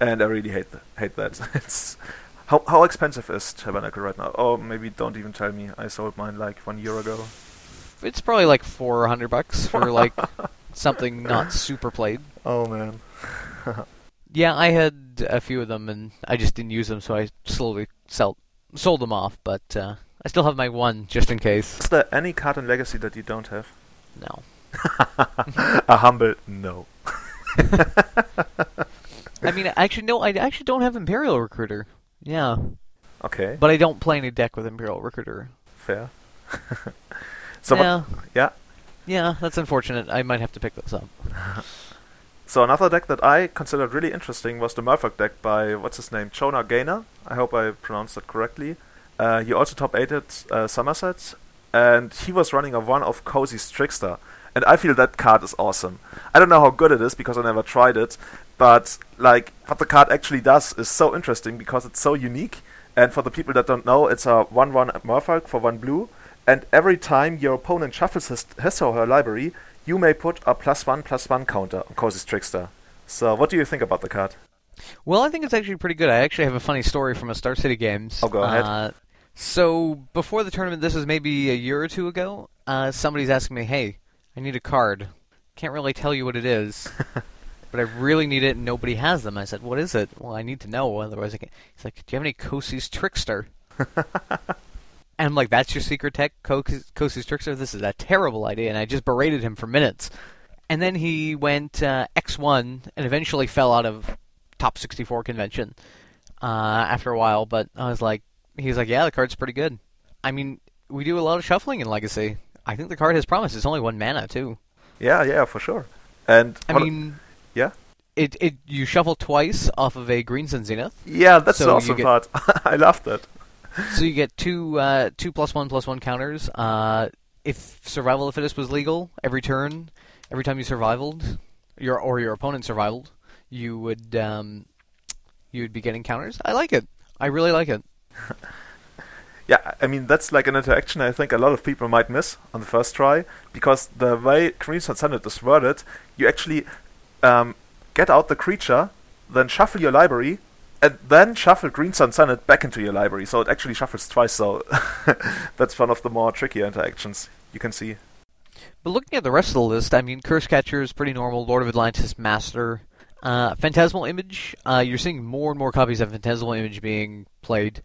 and I really hate th- hate that. it's how how expensive is Tabernacle right now? Oh, maybe don't even tell me. I sold mine like one year ago. It's probably like 400 bucks for like something not super played. Oh man. Yeah, I had a few of them, and I just didn't use them, so I slowly sell, sold them off. But uh, I still have my one just in case. Is there any card in Legacy that you don't have? No. A humble no. I mean, actually, no. I actually don't have Imperial Recruiter. Yeah, Okay, but I don't play any deck with Imperial Recruiter. fair. So yeah, yeah. yeah, that's unfortunate. I might have to pick this up. So another deck that I considered really interesting was the Merfolk deck by what's his name, Chona Gainer. I hope I pronounced that correctly. Uh, he also top eighted uh, Somerset, and he was running a one of Cosi's Trickster. And I feel that card is awesome. I don't know how good it is because I never tried it, but like what the card actually does is so interesting because it's so unique. And for the people that don't know, it's a one-one Merfolk for one blue, and every time your opponent shuffles his, his or her library, you may put a plus one plus one counter on Cosi's Trickster. So, what do you think about the card? Well, I think it's actually pretty good. I actually have a funny story from a Star City Games. Oh, go ahead. Uh, so before the tournament, this was maybe a year or two ago. Uh, somebody's asking me, "Hey, I need a card. Can't really tell you what it is, but I really need it, and nobody has them." I said, "What is it?" Well, I need to know, otherwise I can't. He's like, "Do you have any Cosi's Trickster?" and I'm like, "That's your secret tech, Kos- Cosi's Trickster? This is a terrible idea." And I just berated him for minutes. And then he went uh, X1 and eventually fell out of top 64 convention uh, after a while. But I was like, he's like, yeah, the card's pretty good. I mean, we do a lot of shuffling in Legacy. I think the card has promise. It's only one mana too. Yeah, yeah, for sure. And I mean, yeah, it it you shuffle twice off of a Green Sun Zenith, yeah, that's So the awesome get- part. I love that. So you get two uh, two plus one plus one counters. Uh, if Survival of the Fittest was legal, every turn, every time you survivaled, your or your opponent survivaled, you would um, you would be getting counters. I like it. I really like it. Yeah, I mean that's like an interaction I think a lot of people might miss on the first try because the way Crimson Sunset is worded, you actually um, get out the creature, then shuffle your library, and then shuffle Green Sun Sunset back into your library. So it actually shuffles twice. So that's one of the more trickier interactions you can see. But looking at the rest of the list, I mean, Cursecatcher is pretty normal. Lord of Atlantis, Master, uh, Phantasmal Image. Uh, you're seeing more and more copies of Phantasmal Image being played.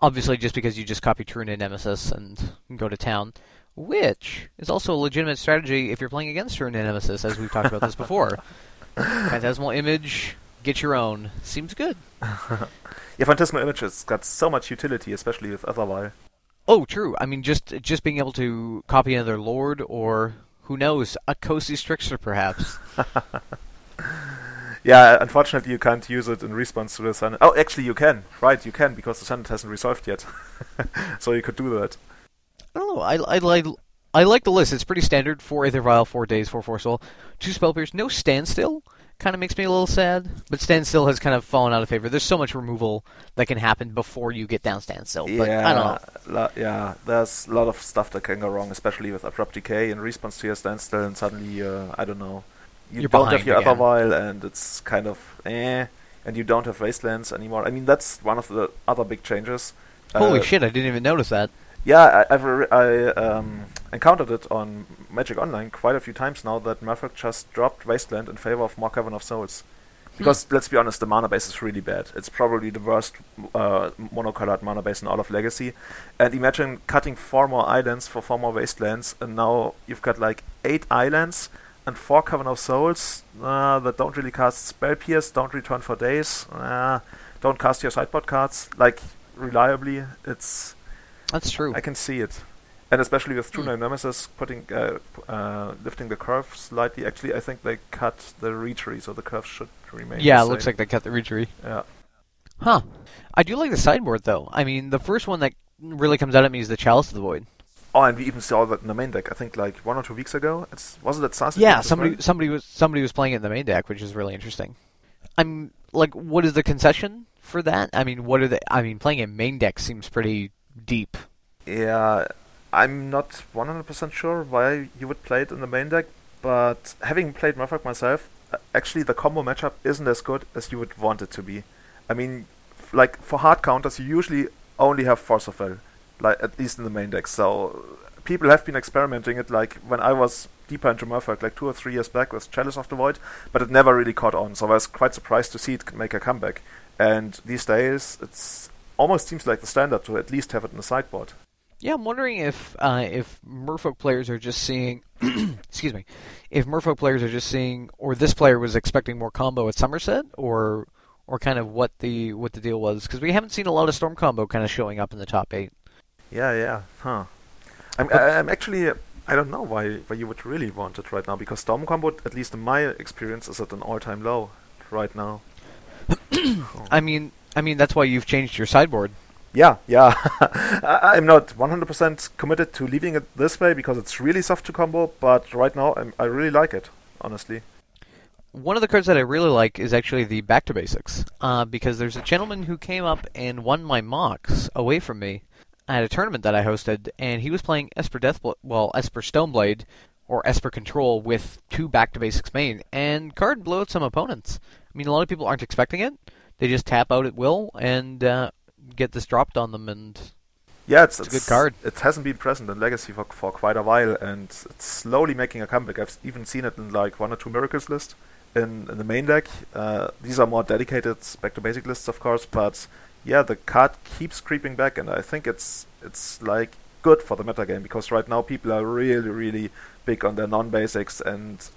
Obviously, just because you just copy True-Name Nemesis and go to town, which is also a legitimate strategy if you're playing against True-Name Nemesis, as we've talked about this before. Phantasmal Image, get your own. Seems good. Yeah, Phantasmal Images got so much utility, especially with Aether Vial. Oh, true. I mean, just just being able to copy another Lord, or who knows, a cozy Trickster, perhaps. Yeah, unfortunately you can't use it in response to the Senate. Oh, actually you can. Right, you can because the Senate hasn't resolved yet. so you could do that. I don't know. I, I like I like the list. It's pretty standard. Four Aether Vial, four Daze, four Force of Will, two Spell Pierce, no Standstill. Kind of makes me a little sad, but Standstill has kind of fallen out of favor. There's so much removal that can happen before you get down Standstill. But yeah, I don't know. lo- yeah, there's a lot of stuff that can go wrong, especially with abrupt decay in response to your standstill, and suddenly, uh, I don't know, you You're don't have behind your other again. vial, and it's kind of eh, and you don't have wastelands anymore. I mean, that's one of the other big changes. Holy Uh, shit! I didn't even notice that. Yeah, I, I've re- I um, encountered it on Magic Online quite a few times now that Merfolk just dropped Wasteland in favor of more Cavern of Souls. Because let's be honest, the mana base is really bad. It's probably the worst uh, monocolored mana base in all of Legacy. And imagine cutting four more islands for four more Wastelands, and now you've got like eight islands and four Cavern of Souls uh, that don't really cast Spell Pierce, don't return for Daze, uh, don't cast your sideboard cards like reliably. It's That's true. I can see it, and especially with True. Nine Nemesis putting uh, uh, lifting the curve slightly. Actually, I think they cut the reach so the curve should remain. yeah, it looks like they cut the retreat. Yeah, Huh. I do like the sideboard though. I mean, the first one that really comes out at me is the Chalice of the Void. Oh, and we even saw that in the main deck. I think like one or two weeks ago. It's was it at Sunset? Yeah, somebody well? somebody was somebody was playing it in the main deck, which is really interesting. I'm like, what is the concession for that? I mean, what are the? I mean, playing in main deck seems pretty deep. Yeah, I'm not 100% sure why you would play it in the main deck, but having played Merfolk myself, actually the combo matchup isn't as good as you would want it to be. I mean, like for hard counters, you usually only have Force of Will, like at least in the main deck. So people have been experimenting it, like when I was deeper into Merfolk, like two or three years back with Chalice of the Void, but it never really caught on. So I was quite surprised to see it make a comeback. And these days, it's almost seems like the standard to at least have it in the sideboard. Yeah, I'm wondering if uh, if Merfolk players are just seeing, excuse me, if Merfolk players are just seeing, or this player was expecting more combo at Somerset, or or kind of what the what the deal was, because we haven't seen a lot of Storm combo kind of showing up in the top eight. Yeah, yeah, huh. I'm, But- I- I'm actually, uh, I don't know why, why you would really want it right now, because Storm Combo, at least in my experience, is at an all-time low right now. Oh. I mean, I mean that's why you've changed your sideboard. Yeah, yeah. I'm not 100% committed to leaving it this way because it's really soft to combo, but right now I'm, I really like it, honestly. One of the cards that I really like is actually the Back to Basics, uh, because there's a gentleman who came up and won my mocks away from me at a tournament that I hosted, and he was playing Esper Deathbl- well, Esper Stoneblade or Esper Control with two Back to Basics main, and card blew out some opponents. I mean, a lot of people aren't expecting it; they just tap out at will and uh, get this dropped on them, and Yeah, it's, It's a good card. It hasn't been present in Legacy for, for quite a while, and it's slowly making a comeback. I've even seen it in like one or two Miracles list in, in the main deck. Uh, these are more dedicated back to basic lists, of course, but yeah, the card keeps creeping back, and I think it's it's like good for the metagame because right now people are really really big on their non-basics and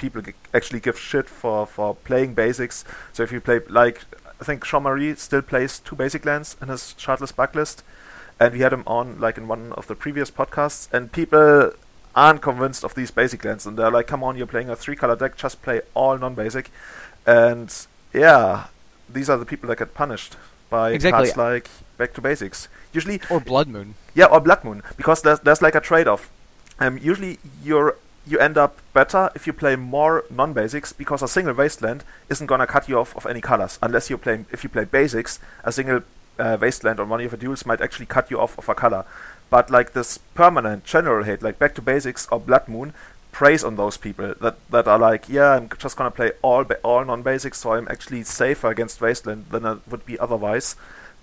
people g- actually give shit for, for playing basics. So if you play like I think Jean Marie still plays two basic lands in his shardless backlist, and we had him on like in one of the previous podcasts, and people aren't convinced of these basic lands, and they're like, "Come on, you're playing a three-color deck, just play all non-basic," and yeah, these are the people that get punished by Exactly. cards like Back to Basics. Usually, or Blood Moon. yeah, or Blood Moon, because there's there's like a trade-off. Um, usually you're you end up better if you play more non-basics because a single wasteland isn't gonna cut you off of any colors unless you play if you play basics. A single uh, wasteland on one of your duels might actually cut you off of a color. But like this permanent general hate, like Back to Basics or Blood Moon, preys on those people that that are like, yeah, I'm just gonna play all ba- all non-basics, so I'm actually safer against wasteland than I would be otherwise.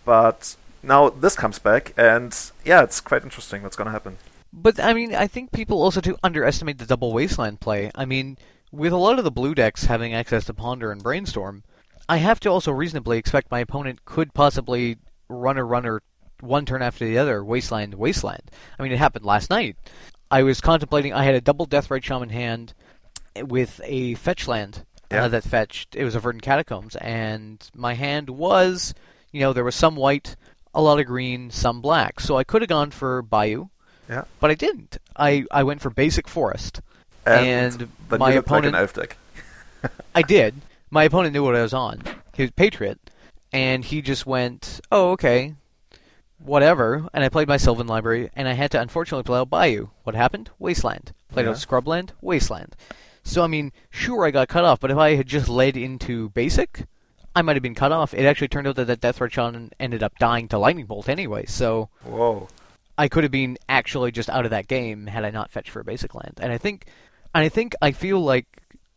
But now this comes back, and yeah, it's quite interesting what's gonna happen. But I mean, I think people also do underestimate the double wasteland play. I mean, with a lot of the blue decks having access to Ponder and Brainstorm, I have to also reasonably expect my opponent could possibly run a runner one turn after the other, wasteland, wasteland. I mean, it happened last night. I was contemplating. I had a double Deathrite Shaman hand with a fetch land Yeah. uh, that fetched. It was a Verdant Catacombs, and my hand was, you know, there was some white, a lot of green, some black. So I could have gone for Bayou Yeah, but I didn't. I, I went for basic forest, and, and, my like opponent. elf. I did. My opponent knew what I was on. He was Patriot, and he just went, "Oh, okay, whatever." And I played my Sylvan Library, and I had to unfortunately play out Bayou. What happened? Wasteland. Played Yeah. out Scrubland. Wasteland. So I mean, sure, I got cut off, but if I had just led into basic, I might have been cut off. It actually turned out that that Death Shaman ended up dying to Lightning Bolt anyway, so. Whoa. I could have been actually just out of that game had I not fetched for a basic land. And I think, and I think I feel like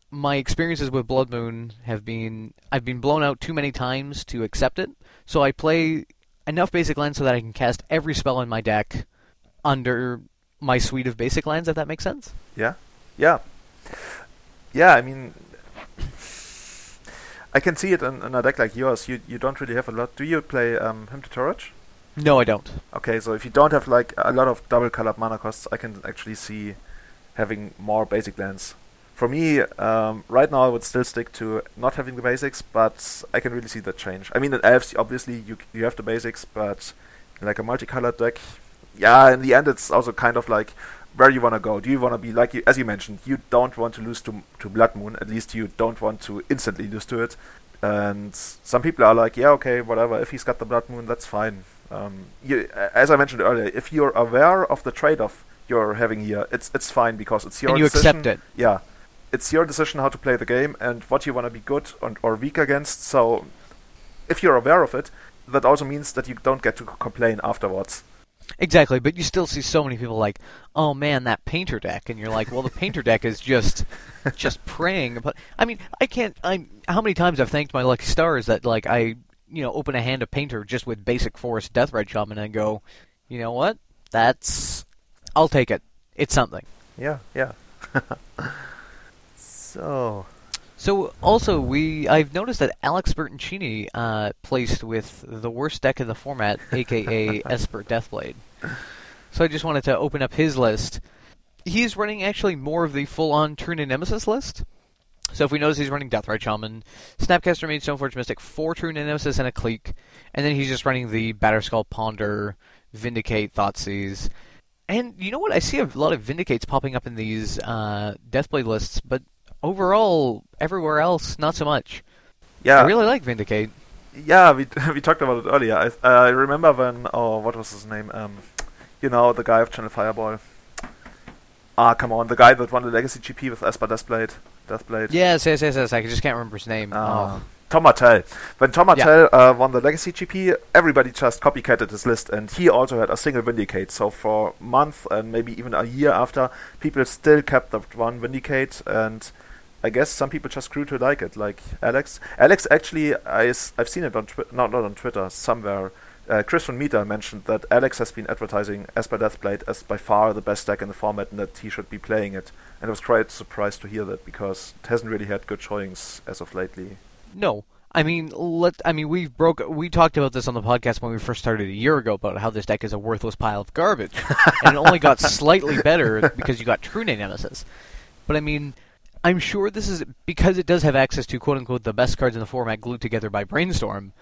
my experiences with Blood Moon have been I've been blown out too many times to accept it. So I play enough basic lands so that I can cast every spell in my deck under my suite of basic lands. If that makes sense. Yeah, yeah, yeah. I mean, I can see it in, in a deck like yours. You you don't really have a lot. Do you play um, Hymn to Tourach? No, I don't. Okay, so if you don't have like a lot of double colored mana costs, I can actually see having more basic lands. For me, um, right now I would still stick to not having the basics, but I can really see that change. I mean, in elves, obviously you you have the basics, but like a multicolored deck, yeah, in the end it's also kind of like where you want to go. Do you want to be like you, as you mentioned, you don't want to lose to to Blood Moon. At least you don't want to instantly lose to it. And some people are like, yeah, okay, whatever. If he's got the Blood Moon, that's fine. Um, you, as I mentioned earlier, if you're aware of the trade-off you're having here, it's it's fine because it's your and you decision. accept it. Yeah, it's your decision how to play the game and what you want to be good and, or weak against. So, if you're aware of it, that also means that you don't get to complain afterwards. Exactly, but you still see so many people like, "Oh man, that painter deck," and you're like, "Well, the painter deck is just, just praying." But I mean, I can't. I how many times I've thanked my lucky stars that like I, you know, open a hand of painter just with basic forest death deathrite shaman and go, you know what? That's, I'll take it. It's something. Yeah, yeah. so So also we I've noticed that Alex Bertoncini uh, placed with the worst deck in the format, aka Esper Deathblade. So I just wanted to open up his list. He's running actually more of the full-on True-Name Nemesis list. So if we notice he's running Deathrite Shaman, Snapcaster Mage, Stoneforge Mystic, four True Nemesis and a Clique, and then he's just running the Batterskull Ponder, Vindicate, Thoughtseize. And you know what? I see a lot of Vindicates popping up in these uh, Deathblade lists, but overall, everywhere else, not so much. yeah, I really like Vindicate. yeah. We we talked about it earlier. I uh, I remember when oh what was his name? Um, you know the guy of Channel Fireball. Ah, come on, the guy that won the Legacy GP with Esper Deathblade. Deathblade. Yes, yes, yes, yes. I just can't remember his name. Uh, oh. Tom Martell. When Tom Yeah. Uh, won the Legacy GP, everybody just copycatted his list, and he also had a single Vindicate. So for a month and maybe even a year after, people still kept that one Vindicate, and I guess some people just grew to like it, like Alex. Alex actually, I, I've seen it on Twitter, not, not on Twitter, somewhere. Uh, Chris VanMeter mentioned that Alex has been advertising Esper Deathblade as by far the best deck in the format and that he should be playing it. And I was quite surprised to hear that because it hasn't really had good showings as of lately. No, I mean, let. I mean, we broke. We talked about this on the podcast when we first started a year ago about how this deck is a worthless pile of garbage, and it only got slightly better because you got True Nemesis. But I mean, I'm sure this is because it does have access to quote unquote the best cards in the format glued together by Brainstorm.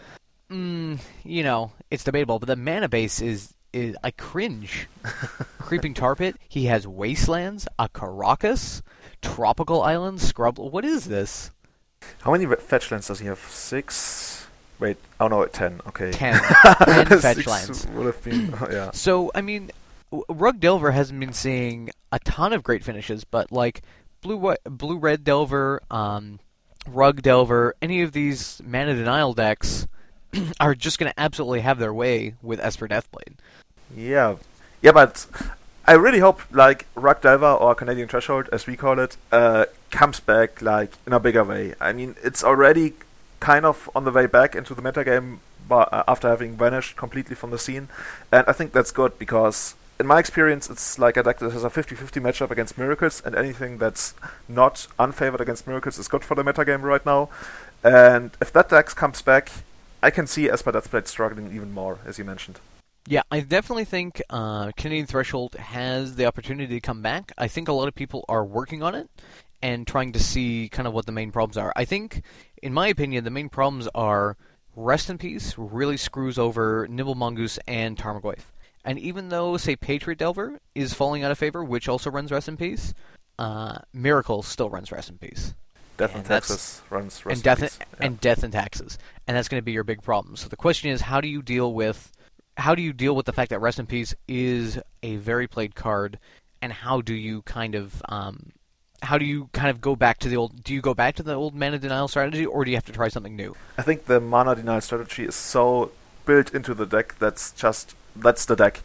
Mm, you know, it's debatable, but the mana base is is I cringe. Creeping Tar Pit. He has Wastelands, a Karakas, Tropical Islands, Scrub. What is this? How many fetch lands does he have? Six? Wait, oh no, ten. Okay. Ten. Ten fetch lands. Would have been, oh, yeah. So I mean, RUG Delver hasn't been seeing a ton of great finishes, but like blue blue red Delver, um, RUG Delver, any of these mana denial decks are just going to absolutely have their way with Esper Deathblade. Yeah. Yeah, but I really hope, like, RUG Delver or Canadian Threshold, as we call it, uh, comes back, like, in a bigger way. I mean, it's already kind of on the way back into the metagame but, uh, after having vanished completely from the scene. And I think that's good because, in my experience, it's like a deck that has a 50 50 matchup against Miracles, and anything that's not unfavored against Miracles is good for the metagame right now. And if that deck comes back, I can see Esper Deathblade struggling even more, as you mentioned. Yeah, I definitely think uh, Canadian Threshold has the opportunity to come back. I think a lot of people are working on it and trying to see kind of what the main problems are. I think, in my opinion, the main problems are Rest in Peace really screws over Nimble Mongoose and Tarmogoyf. And even though, say, Patriot Delver is falling out of favor, which also runs Rest in Peace, uh, Miracle still runs Rest in Peace. Death And and Taxes runs and Rest in death Peace. Yeah. and death and taxes, and that's going to be your big problem. So the question is, how do you deal with how do you deal with the fact that Rest in Peace is a very played card, and how do you kind of um, how do you kind of go back to the old? Do you go back to the old mana denial strategy, or do you have to try something new? I think the mana denial strategy is so built into the deck that's just that's the deck.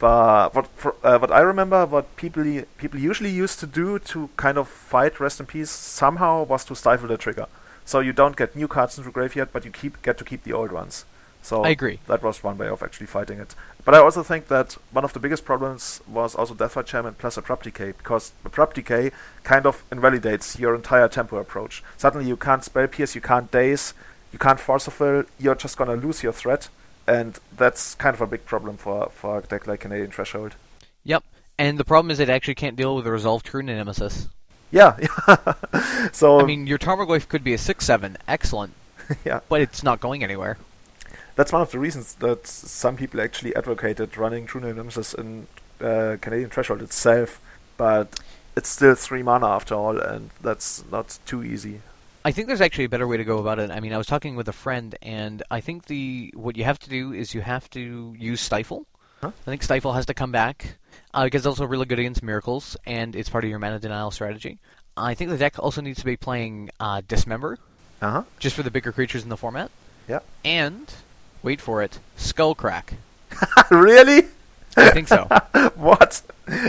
But what for, uh, what I remember, what people people usually used to do to kind of fight Rest in Peace somehow was to stifle the trigger. So you don't get new cards into graveyard, but you keep get to keep the old ones. So I agree. that was one way of actually fighting it. But I also think that one of the biggest problems was also Deathrite Shaman plus Abrupt Decay, because Abrupt Decay kind of invalidates your entire tempo approach. Suddenly you can't spell pierce, you can't daze, you can't Force of Will, you're just gonna lose your threat, and that's kind of a big problem for, for a deck like Canadian Threshold. Yep. And the problem is it actually can't deal with a resolved True Nemesis. Yeah, so I mean, your Tarmogoyf could be a six-seven, excellent, yeah, but it's not going anywhere. that's one of the reasons that some people actually advocated running True Nemesis in uh, Canadian Threshold itself, but it's still three mana after all, and that's not too easy. I think there's actually a better way to go about it. I mean, I was talking with a friend, and I think the what you have to do is you have to use Stifle. Huh? I think Stifle has to come back uh, because it's also really good against miracles, and it's part of your mana denial strategy. I think the deck also needs to be playing uh, Dismember, Uh huh. just for the bigger creatures in the format, Yeah. and wait for it, Skullcrack. really? I think so. what?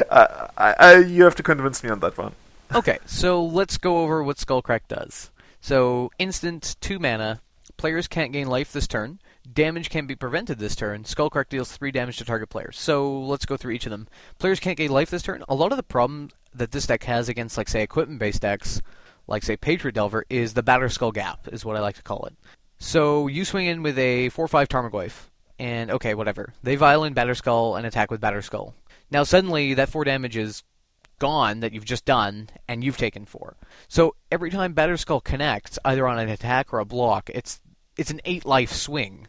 Uh, I, I, you have to convince me on that one. Okay, so let's go over what Skullcrack does. So, instant 2 mana, players can't gain life this turn, damage can be prevented this turn, Skullcrack deals 3 damage to target player. So, let's go through each of them. Players can't gain life this turn. A lot of the problem that this deck has against, like, say, equipment based decks, like, say, Patriot Delver, is the Batterskull Gap, is what I like to call it. So, you swing in with a 4 5 Tarmogoyf, and okay, whatever. They violin Batterskull and attack with Batterskull. Now, suddenly, that 4 damage is gone that you've just done, and you've taken four. So every time Batterskull connects, either on an attack or a block, it's it's an eight life swing.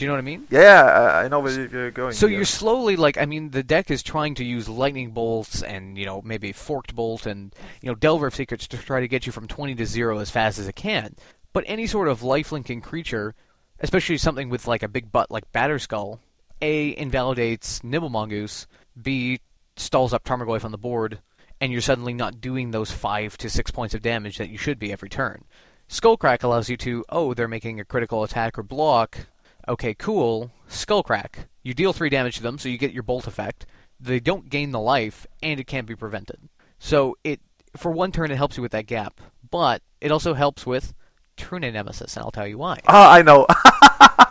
Do you know what I mean? Yeah, I, I know where you're going. So you're slowly like I mean the deck is trying to use lightning bolts and you know maybe forked bolt and you know Delver of Secrets to try to get you from 20 to 0 as fast as it can. But any sort of life-linking creature, especially something with like a big butt like Batterskull, A invalidates Nimble Mongoose, B stalls up Tarmogoyf on the board, and you're suddenly not doing those 5 to 6 points of damage that you should be every turn. Skullcrack allows you to, oh, they're making a critical attack or block. Okay, cool. Skullcrack. You deal 3 damage to them, so you get your bolt effect. They don't gain the life, and it can't be prevented. So it, for one turn, it helps you with that gap. But it also helps with True Nemesis, and I'll tell you why. Oh, I know.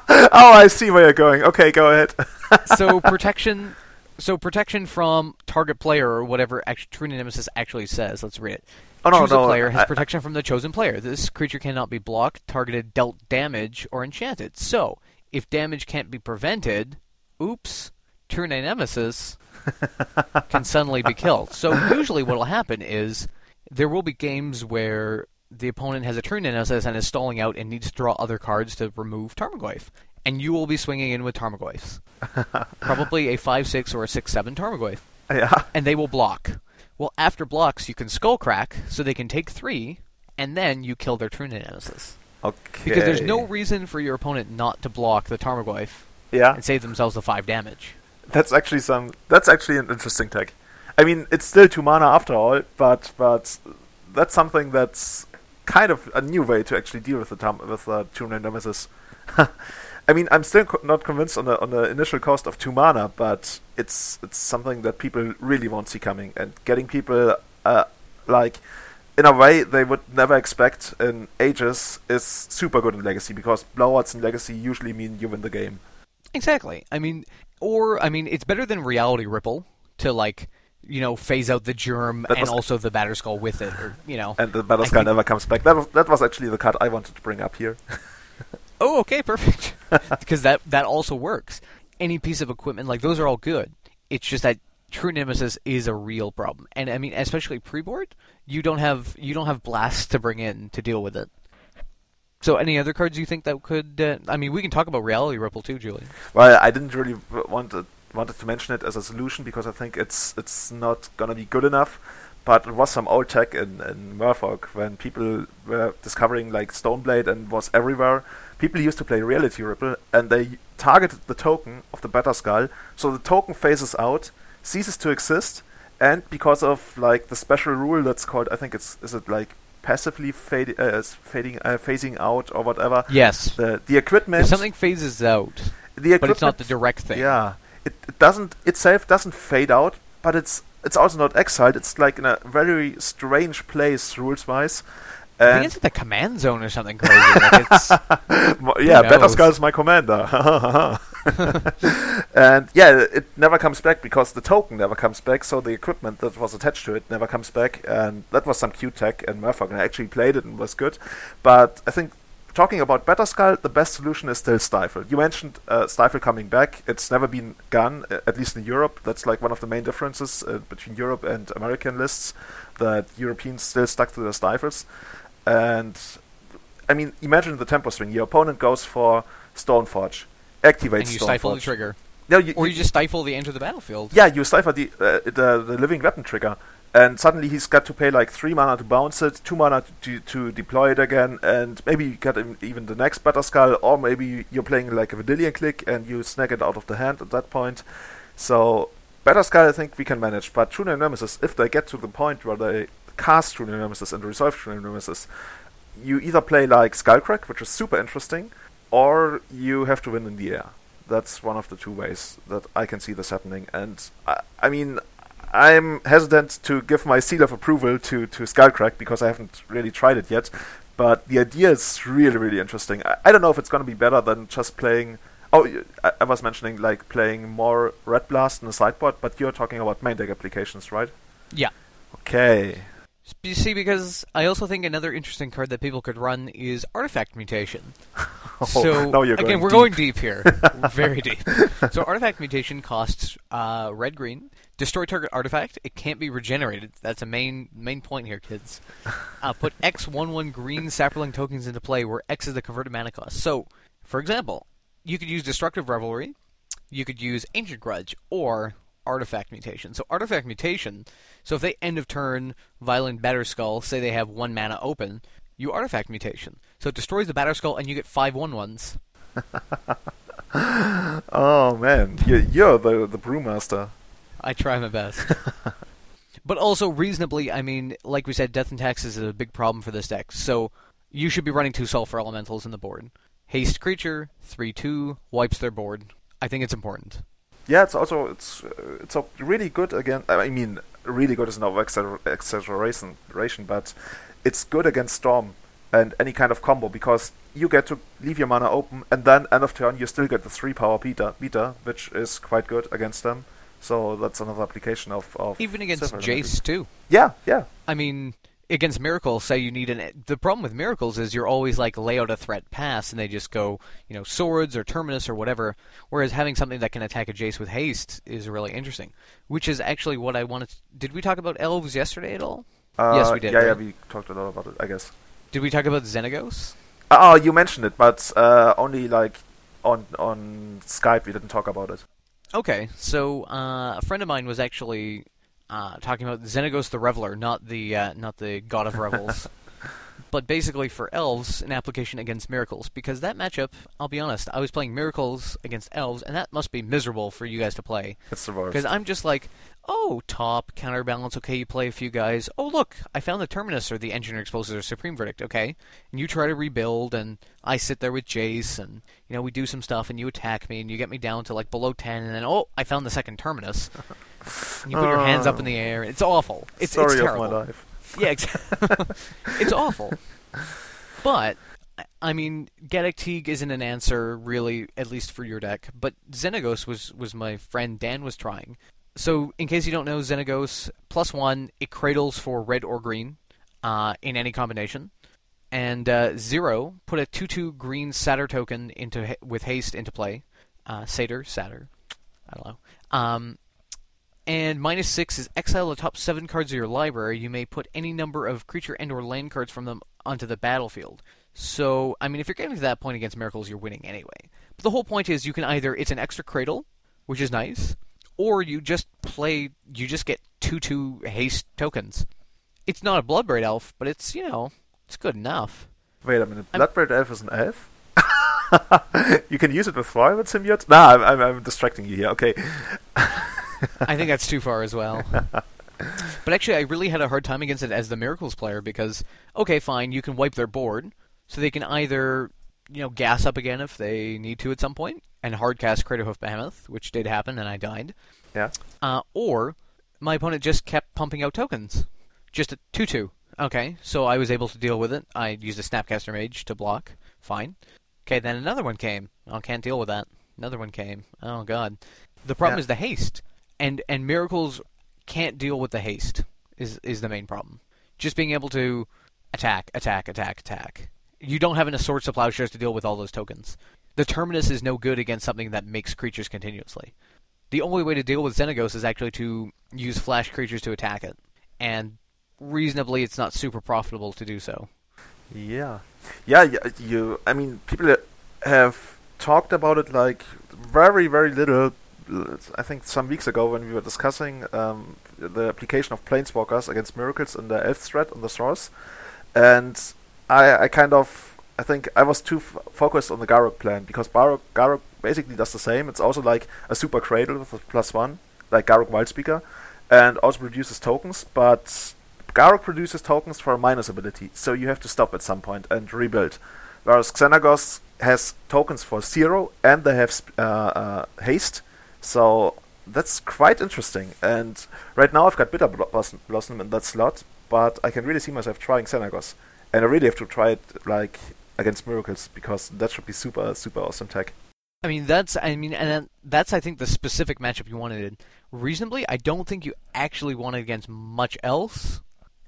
oh, I see where you're going. Okay, go ahead. so protection so protection from target player or whatever act- True Nemesis actually says. Let's read it. Oh, no, Choose no, a player has I- protection from the chosen player. This creature cannot be blocked, targeted, dealt damage, or enchanted. So, if damage can't be prevented, oops, True Nemesis can suddenly be killed. So usually what will happen is there will be games where the opponent has a True Nemesis and is stalling out and needs to draw other cards to remove Tarmogoyf. And you will be swinging in with Tarmogoyfs. Probably a 5-6 or a 6-7 Tarmogoyf. yeah. And they will block. Well, after blocks, you can Skullcrack, so they can take three, and then you kill their True Nemesis. Okay. Because there's no reason for your opponent not to block the Tarmogoyf Yeah. and save themselves the 5 damage. That's actually some. That's actually an interesting tech. I mean, it's still two mana after all, but but that's something that's kind of a new way to actually deal with the tam- with the two nemesis. I mean, I'm still co- not convinced on the on the initial cost of two mana, but it's it's something that people really won't see coming, and getting people uh, like in a way they would never expect in ages is super good in Legacy because blowouts in Legacy usually mean you win the game. Exactly. I mean, or I mean, it's better than Reality Ripple to like, you know, phase out the germ That and was- also the Batterskull with it, or you know. And the Batterskull think- never comes back. That was, that was actually the card I wanted to bring up here. Oh, okay, perfect. because that that also works. Any piece of equipment like those are all good. It's just that True Nemesis is a real problem, and I mean, especially pre-board, you don't have you don't have blasts to bring in to deal with it. So, any other cards you think that could? Uh, I mean, we can talk about Reality Ripple too, Julian. Well, I didn't really want to, wanted to mention it as a solution because I think it's it's not gonna be good enough. But it was some old tech in, in Merfolk when people were discovering like Stoneblade and was everywhere. People used to play Reality Ripple and they targeted the token of the Batterskull, so the token phases out, ceases to exist, and because of like the special rule that's called, I think it's is it like passively fade, uh, fading uh, phasing out or whatever. Yes, The the equipment if something phases out, the equipment, but it's not the direct thing. yeah, it, it doesn't itself doesn't fade out, but it's it's also not exiled. It's like in a very strange place rules wise. I think it's like the command zone or something crazy. like it's, yeah, Better knows? Skull is my commander. and yeah, it never comes back because the token never comes back. So the equipment that was attached to it never comes back. And that was some cute tech in Merfolk and I actually played it and was good. But I think talking about Batterskull, the best solution is still Stifle. You mentioned uh, Stifle coming back. It's never been gone, at least in Europe. That's like one of the main differences uh, between Europe and American lists, that Europeans still stuck to their Stifles. And I mean, imagine the tempo swing. Your opponent goes for Stoneforge, activates and you stifle the trigger, No, you, or you- you just stifle the enter the battlefield. yeah, you stifle the, uh, the the living weapon trigger. and suddenly he's got to pay like three mana to bounce it, two mana to to deploy it again, and maybe you get him even the next Batterskull, or maybe you're playing like a Vendilion Clique and you snag it out of the hand at that point. So Batterskull, I think we can manage, but True Nemesis, if they get to the point where they cast True Nemesis and resolve True Nemesis, you either play like Skullcrack, which is super interesting, or you have to win in the air. That's one of the two ways that I can see this happening, and I, I mean, I'm hesitant to give my seal of approval to, to Skullcrack because I haven't really tried it yet. But the idea is really, really interesting. I, I don't know if it's going to be better than just playing. Oh, I, I, was mentioning like playing more Red Blast in the sideboard, but you're talking about main deck applications, right? Yeah. Okay. You see, because I also think another interesting card that people could run is Artifact Mutation. oh, so again, we're deep. going deep here, very deep. So Artifact Mutation costs uh, red green Destroy target artifact. It can't be regenerated. That's a main main point here, kids. Uh, put X one one green Saproling tokens into play, where X is the converted mana cost. So, for example, you could use Destructive Revelry, you could use Ancient Grudge, or Artifact Mutation. So Artifact Mutation. So if they end of turn Violent Batterskull, say they have one mana open, you Artifact Mutation. So it destroys the Batterskull, and you get five one ones. oh man, you're, you're the the brewmaster. I try my best. but also reasonably, I mean, like we said, Death and Taxes is a big problem for this deck. So you should be running two Sulfur Elementals in the board. Haste creature, three two, wipes their board. I think it's important. Yeah, it's also it's uh, it's a really good again. I mean, really good is no exaggeration, but it's good against Storm and any kind of combo because you get to leave your mana open, and then end of turn you still get the three power beta, beta, which is quite good against them. So that's another application of, of even against Jace too. Yeah, yeah. I mean, against miracles, say you need an. The problem with miracles is you're always like lay out a threat pass, and they just go, you know, swords or terminus or whatever. Whereas having something that can attack a Jace with haste is really interesting. Which is actually what I wanted. To, did we talk about elves yesterday at all? Uh, yes, we did. Yeah, right? yeah, we talked a lot about it. I guess. Did we talk about Xenagos? Oh, you mentioned it, but uh, only like on on Skype. We didn't talk about it. Okay, so uh, a friend of mine was actually uh, talking about Xenagos the Reveler, not the uh, not the God of Revels, but basically for elves, an application against miracles. Because that matchup, I'll be honest, I was playing miracles against elves, and that must be miserable for you guys to play. It's the worst. Because I'm just like, oh, top counterbalance. Okay, you play a few guys. Oh, look, I found the terminus or the engineer explosives or supreme verdict. Okay, and you try to rebuild, and I sit there with Jace, and you know we do some stuff, and you attack me, and you get me down to like below ten, and then oh, I found the second terminus. and you put your hands up in the air. It's awful. It's, Story it's terrible. of my life. Yeah, exactly. it's awful. But I mean, Gaddock Teeg isn't an answer really, at least for your deck. But Xenagos was was my friend Dan was trying. So, in case you don't know, Xenagos plus one, it cradles for red or green uh, in any combination, and uh, zero put a two-two green Satyr token into with haste into play. Uh, Satyr, Satyr, I don't know. Um, and minus six is exile the top seven cards of your library. You may put any number of creature and/or land cards from them onto the battlefield. So, I mean, if you're getting to that point against miracles, you're winning anyway. But the whole point is, you can either it's an extra cradle, which is nice, or you just play, you just get two two haste tokens. It's not a Bloodbraid elf, but it's you know, it's good enough. Wait a minute, Bloodbraid elf is an elf? you can use it with Thrive symbiote? Nah, I'm, I'm, I'm distracting you here. Okay. I think that's too far as well. But actually, I really had a hard time against it as the Miracles player because, okay, fine, you can wipe their board, so they can either, you know, gas up again if they need to at some point, and hardcast Craterhoof Behemoth, which did happen, and I died. Yeah. Uh, or my opponent just kept pumping out tokens, just a two-two. Okay, so I was able to deal with it. I used a Snapcaster Mage to block. Fine. Okay, then another one came. I oh, can't deal with that. Another one came. Oh god. The problem Yeah. is the haste and and miracles can't deal with the haste is is the main problem. Just being able to attack, attack, attack, attack. You don't have enough swords to plowshares to deal with all those tokens. The terminus is no good against something that makes creatures continuously. The only way to deal with Xenagos is actually to use flash creatures to attack it, and reasonably, it's not super profitable to do so. Yeah. Yeah, you. I mean, people have talked about it like very, very little. I think some weeks ago when we were discussing um, the application of Planeswalkers against Miracles in the Elf threat on the source, and I, I kind of I think I was too f- focused on the Garruk plan because Garruk, Garruk basically does the same. It's also like a super cradle with a plus one, like Garruk Wildspeaker, and also produces tokens, but Garruk produces tokens for a minus ability, so you have to stop at some point and rebuild. Whereas Xenagos has tokens for zero and they have sp- uh, uh, haste, so that's quite interesting. And right now I've got Bitterblossom, in that slot, but I can really see myself trying Xenagos. And I really have to try it like against Miracles because that should be super super awesome tech. I mean, that's I mean, and that's I think the specific matchup you wanted. In reasonably, I don't think you actually wanted against much else.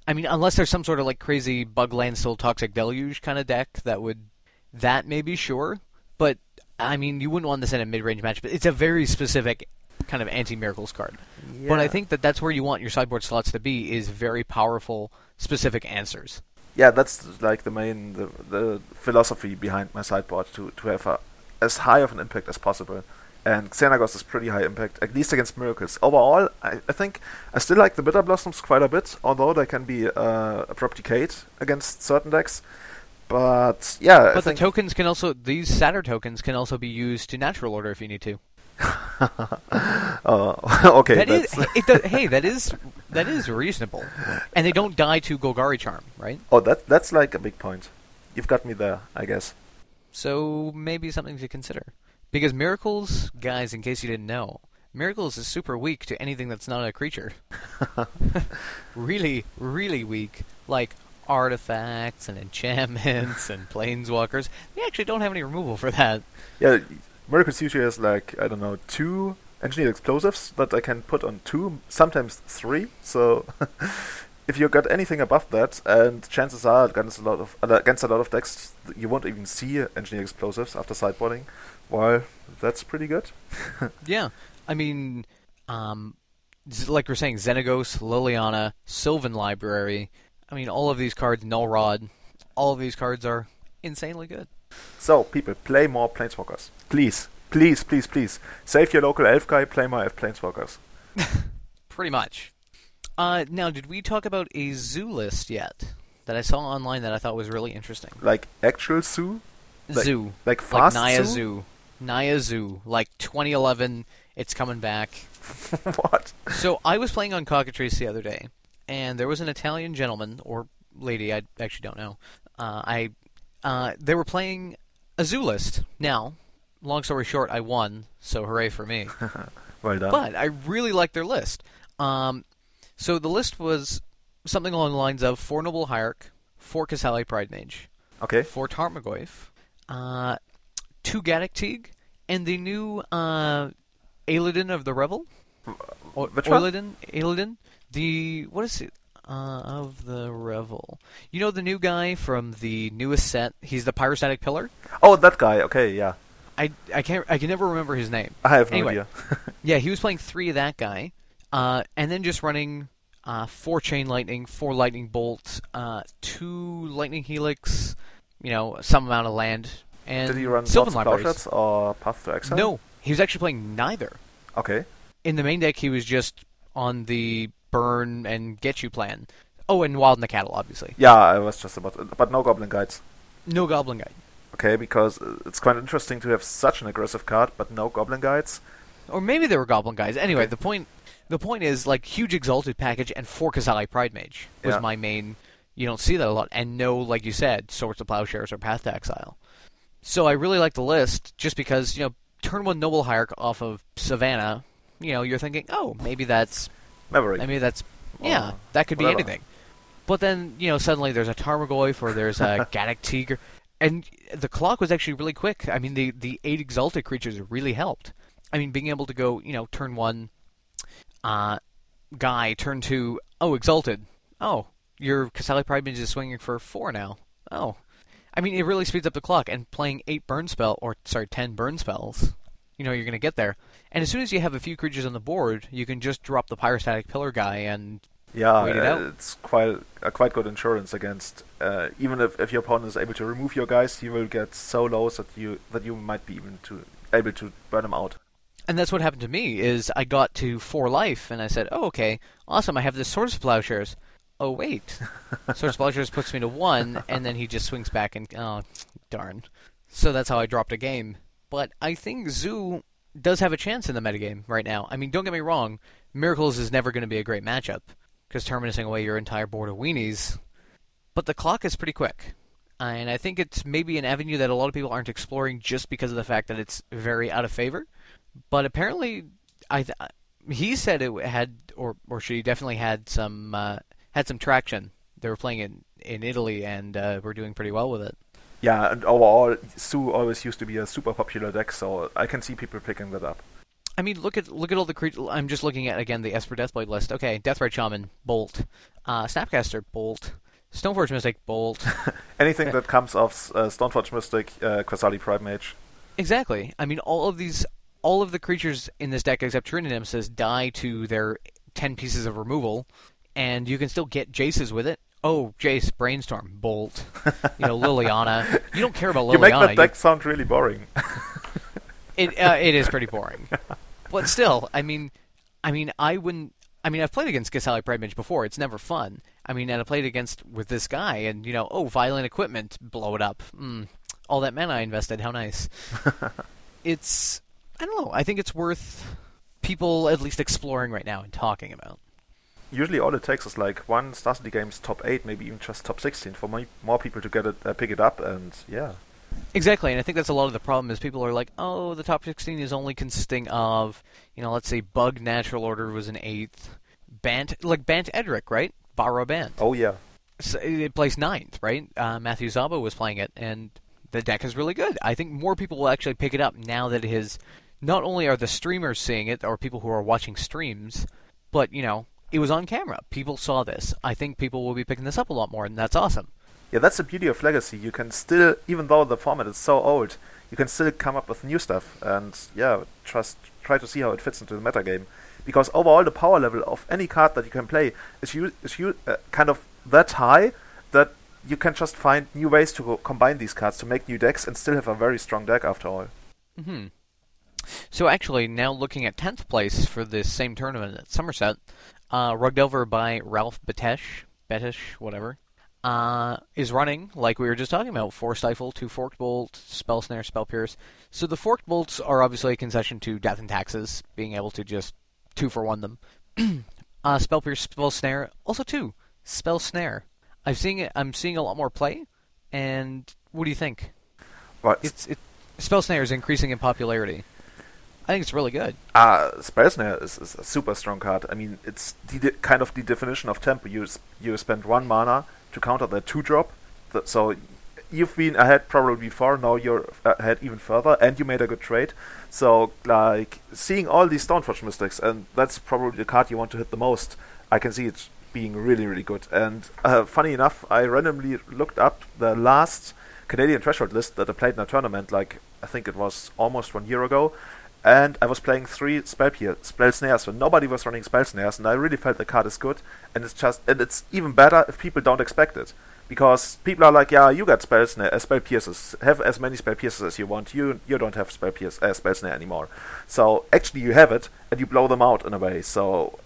I mean, unless there's some sort of like crazy bug landstill toxic deluge kind of deck that would that may be sure. But I mean, you wouldn't want this in a mid-range match. But it's a very specific kind of anti-miracles card. Yeah. But I think that that's where you want your sideboard slots to be is very powerful, specific answers. Yeah, that's like the main the, the philosophy behind my sideboard to to have a, as high of an impact as possible. And Xenagos is pretty high impact, at least against miracles. Overall, I, I think I still like the Bitterblossoms quite a bit, although they can be uh, abrupt decayed against certain decks. But yeah, I But the think tokens can also these Satyr tokens can also be used to natural order if you need to. uh, okay, That is, it does, hey, that is that is reasonable, and they don't die to Golgari Charm, right? oh that that's like a big point. You've got me there, I guess. So maybe something to consider. Because Miracles, guys, in case you didn't know, Miracles is super weak to anything that's not a creature. really, really weak. Like artifacts and enchantments and planeswalkers. They actually don't have any removal for that. Yeah, Miracles usually has like I don't know two engineered explosives that I can put on two, sometimes three. So if you got anything above that, and chances are against a lot of uh, against a lot of decks, you won't even see engineered explosives after sideboarding. Well, that's pretty good. Yeah, I mean, um, like we're saying, Xenagos, Liliana, Sylvan Library. I mean, all of these cards, Null Rod, all of these cards are insanely good. So people, play more planeswalkers, please, please, please, please. Save your local elf guy. Play more elf planeswalkers. Pretty much. Uh, now, did we talk about a zoo list yet? That I saw online that I thought was really interesting. Like actual zoo, Like- zoo, like like fast Naya zoo. Zoo, Naya Zoo, like 2011. It's coming back. what? So I was playing on Cockatrice the other day, and there was an Italian gentleman or lady, I actually don't know. Uh, I uh, they were playing a zoo list. Now, long story short, I won, so hooray for me. Well done. but I really liked their list. Um, so the list was something along the lines of four Noble Hierarch, four Qasali Pridemage, okay. four Tarmogoyf, uh, two Gaddock Teeg, and the new uh, Aeladin of the Revel. Which one? Oiladin? Aeladin? The what is it? Uh, of the Revel. You know the new guy from the newest set. He's the pyrostatic pillar. Oh, that guy. Okay, yeah. I I can't I can never remember his name. I have no Anyway. idea. Yeah, he was playing three of that guy, uh, and then just running uh, four chain lightning, four lightning bolt, uh, two lightning helix, you know, some amount of land, and Did he run Sylvan Swords of libraries. Or Path to Exile? No, he was actually playing neither. Okay. In the main deck, he was just on the burn and get you plan. Oh, and Wild Nacatl, obviously. Yeah, I was just about, but no Goblin Guides. No goblin guide, Okay, because it's quite interesting to have such an aggressive card, but no Goblin Guides. or maybe there were goblin guys. Anyway, Okay. the point the point is like huge exalted package and four Qasali Pridemage was Yeah. my main. You don't see that a lot, and no, like you said, Swords of Plowshares or Path to Exile. So I really like the list just because you know turn one Noble Hierarch off of Savannah. You know, you're thinking, oh, maybe that's Maverick. I mean that's yeah, that could be anything. But then you know suddenly there's a Tarmogoyf or there's a Gaddock and the clock was actually really quick. I mean the the eight exalted creatures really helped. I mean being able to go you know turn one, uh, guy turn two oh exalted oh your Qasali Pridemage is swinging for four now oh. I mean, it really speeds up the clock, and playing eight burn spell, or sorry, ten burn spells, you know, you're going to get there. And as soon as you have a few creatures on the board, you can just drop the pyrostatic pillar guy, and yeah, it uh, it's quite a quite good insurance against. Uh, even if, if your opponent is able to remove your guys, you will get so low that you that you might be even to able to burn them out. And that's what happened to me. Is I got to four life, and I said, "Oh, okay, awesome! I have this Swords of Plowshares." Oh wait, Swords of Plowshares puts me to one, and then he just swings back and oh, darn. So that's how I dropped a game. But I think Zoo does have a chance in the metagame right now. I mean, don't get me wrong, Miracles is never going to be a great matchup because terminating away your entire board of weenies. But the clock is pretty quick. And I think it's maybe an avenue that a lot of people aren't exploring just because of the fact that it's very out of favor. But apparently, I th- he said it had, or or she definitely had some uh, had some traction. They were playing in in Italy and uh, were doing pretty well with it. Yeah, and overall, Zoo always used to be a super popular deck, so I can see people picking that up. I mean, look at look at all the creatures. I'm just looking at again the Esper Deathblade list. Okay, Deathrite Shaman, Bolt, uh, Snapcaster, Bolt, Stoneforge Mystic, Bolt. Anything that comes off uh, Stoneforge Mystic, uh, Qasali Pridemage. Exactly. I mean, all of these, all of the creatures in this deck except True-Name Nemesis die to their ten pieces of removal, and you can still get Jaces with it. Oh, Jace, Brainstorm, Bolt, you know, Liliana. You don't care about Liliana. You make that deck sound really boring. it uh, it is pretty boring, but still, I mean, I mean, I wouldn't. I mean, I've played against Qasali Pride before. It's never fun. I mean, and I played against with this guy, and you know, oh, violent equipment, blow it up. Mm, all that mana I invested, how nice. it's, I don't know. I think it's worth people at least exploring right now and talking about. Usually, all it takes is like one Star City Games top eight, maybe even just top sixteen, for more, more people to get it, uh, pick it up, and yeah. Exactly, and I think that's a lot of the problem is people are like, oh, the top 16 is only consisting of, you know, let's say Bug Natural Order was an eighth, Bant, like Bant Edric, right? Barrow Bant. Oh, yeah. So it plays ninth, right? Uh, Matthew Zabo was playing it, and the deck is really good. I think more people will actually pick it up now that it is. Not only are the streamers seeing it, or people who are watching streams, but, you know, it was on camera. People saw this. I think people will be picking this up a lot more, and that's awesome yeah, that's the beauty of Legacy. You can still, even though the format is so old, you can still come up with new stuff and yeah, just try to see how it fits into the metagame. Because overall, the power level of any card that you can play is you is you uh, kind of that high that you can just find new ways to combine these cards to make new decks and still have a very strong deck after all. Hmm. So actually, now looking at tenth place for this same tournament at Somerset, uh, Rug Delver by Ralph Batesh, Betish, whatever uh, is running, like we were just talking about, four stifle, two forked bolt, spell snare, spell pierce. So the forked bolts are obviously a concession to death and taxes, being able to just two for one them. uh, spell pierce, spell snare, also two spell snare. I'm seeing it. I'm seeing a lot more play. And what do you think? What? It's it. Spell snare is increasing in popularity. I think it's really good. Uh, Spell Snare is, is, a super strong card. I mean, it's the, kind of the definition of tempo. You you spend one mana to counter the two drop. So you've been ahead probably before. Now you're ahead even further, and you made a good trade. So like seeing all these Stoneforge mystics, and that's probably the card you want to hit the most. I can see it being really really good. And uh, funny enough, I randomly looked up the last Canadian threshold list that I played in a tournament. Like I think it was almost one year ago, and I was playing three spell pier, spell snares, so nobody was running spell snares, and I really felt the card is good, and it's just, and it's even better if people don't expect it, because people are like, yeah, you got spell snare, uh, spell pierces, have as many spell pierces as you want, you you don't have spell pierce, uh, spell snare anymore, so actually you have it, and you blow them out in a way, so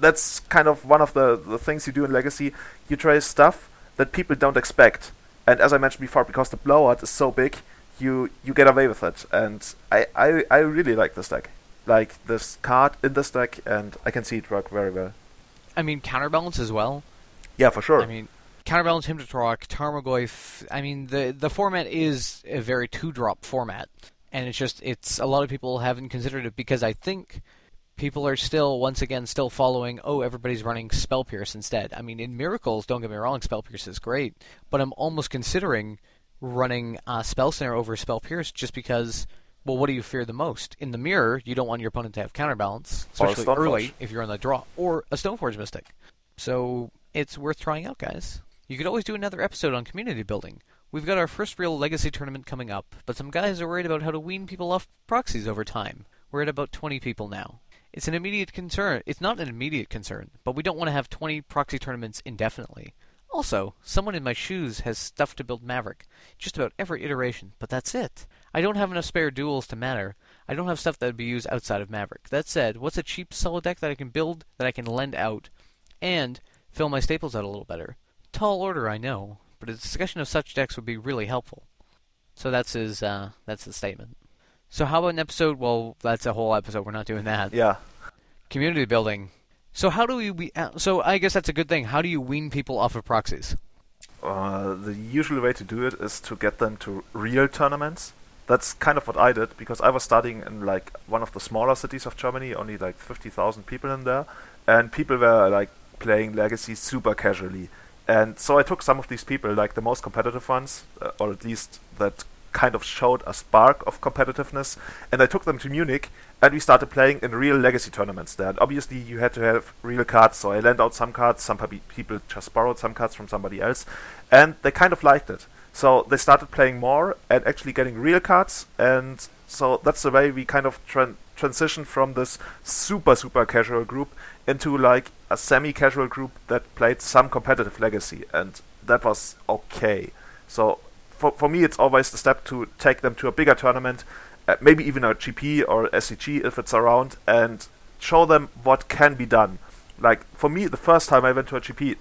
that's kind of one of the the things you do in Legacy, you try stuff that people don't expect, and as I mentioned before, because the blowout is so big, you you get away with it, and I, I I really like this deck, like this card in this deck, and I can see it work very well. I mean, counterbalance as well. Yeah, for sure. I mean, counterbalance, Hymn to Tourach, Tarmogoyf. I mean, the the format is a very two drop format, and it's just it's a lot of people haven't considered it because I think people are still once again still following oh everybody's running spell pierce instead i mean in miracles don't get me wrong spell pierce is great but i'm almost considering running uh, Spell Snare over Spell Pierce just because, well, what do you fear the most? In the mirror, you don't want your opponent to have counterbalance, especially early if you're on the draw, or a Stoneforge Mystic. So it's worth trying out, guys. You could always do another episode on community building. We've got our first real legacy tournament coming up, but some guys are worried about how to wean people off proxies over time. We're at about 20 people now. It's an immediate concern. It's not an immediate concern, but we don't want to have 20 proxy tournaments indefinitely. Also, someone in my shoes has stuff to build Maverick. Just about every iteration, but that's it. I don't have enough spare duels to matter. I don't have stuff that would be used outside of Maverick. That said, what's a cheap solo deck that I can build that I can lend out and fill my staples out a little better? Tall order, I know, but a discussion of such decks would be really helpful. So that's his uh, that's the statement. So how about an episode? Well, that's a whole episode. We're not doing that. Yeah. Community building. So how do we? uh, so I guess that's a good thing. How do you wean people off of proxies? Uh, the usual way to do it is to get them to real tournaments. That's kind of what I did because I was studying in like one of the smaller cities of Germany, only like 50,000 people in there, and people were like playing Legacy super casually. And so I took some of these people, like the most competitive ones, uh, or at least that kind of showed a spark of competitiveness, and I took them to Munich, and we started playing in real legacy tournaments there. And obviously, you had to have real cards, so I lent out some cards. Some people just borrowed some cards from somebody else, and they kind of liked it. So they started playing more and actually getting real cards, and so that's the way we kind of tra- transitioned from this super super casual group into like a semi-casual group that played some competitive legacy, and that was okay. So for, for me, it's always the step to take them to a bigger tournament, uh, maybe even a GP or SCG if it's around, and show them what can be done. Like for me, the first time I went to a GP,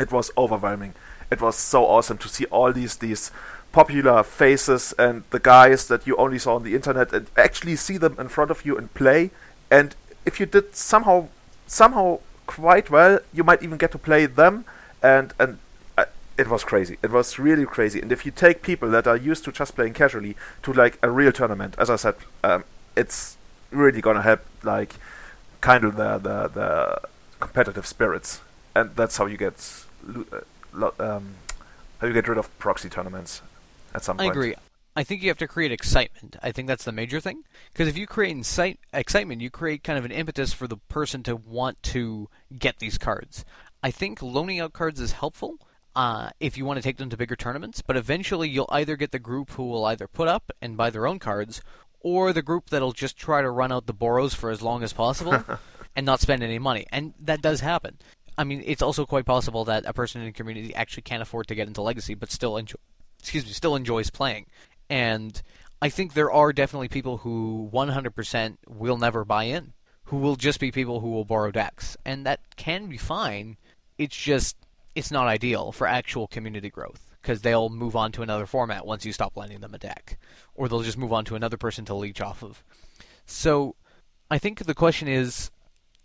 it was overwhelming. It was so awesome to see all these these popular faces and the guys that you only saw on the internet, and actually see them in front of you and play. And if you did somehow somehow quite well, you might even get to play them and and it was crazy. It was really crazy. And if you take people that are used to just playing casually to like a real tournament, as I said, um, it's really gonna help like kind of the, the the competitive spirits, and that's how you get uh, um, how you get rid of proxy tournaments at some point. I agree. I think you have to create excitement. I think that's the major thing. Because if you create incite, excitement, you create kind of an impetus for the person to want to get these cards. I think loaning out cards is helpful, uh, if you want to take them to bigger tournaments. But eventually, you'll either get the group who will either put up and buy their own cards, or the group that'll just try to run out the Boros for as long as possible and not spend any money. And that does happen. I mean, it's also quite possible that a person in a community actually can't afford to get into Legacy, but still enjoy, excuse me, still enjoys playing. And I think there are definitely people who 100% will never buy in, who will just be people who will borrow decks, and that can be fine. It's just it's not ideal for actual community growth because they'll move on to another format once you stop lending them a deck, or they'll just move on to another person to leech off of. So, I think the question is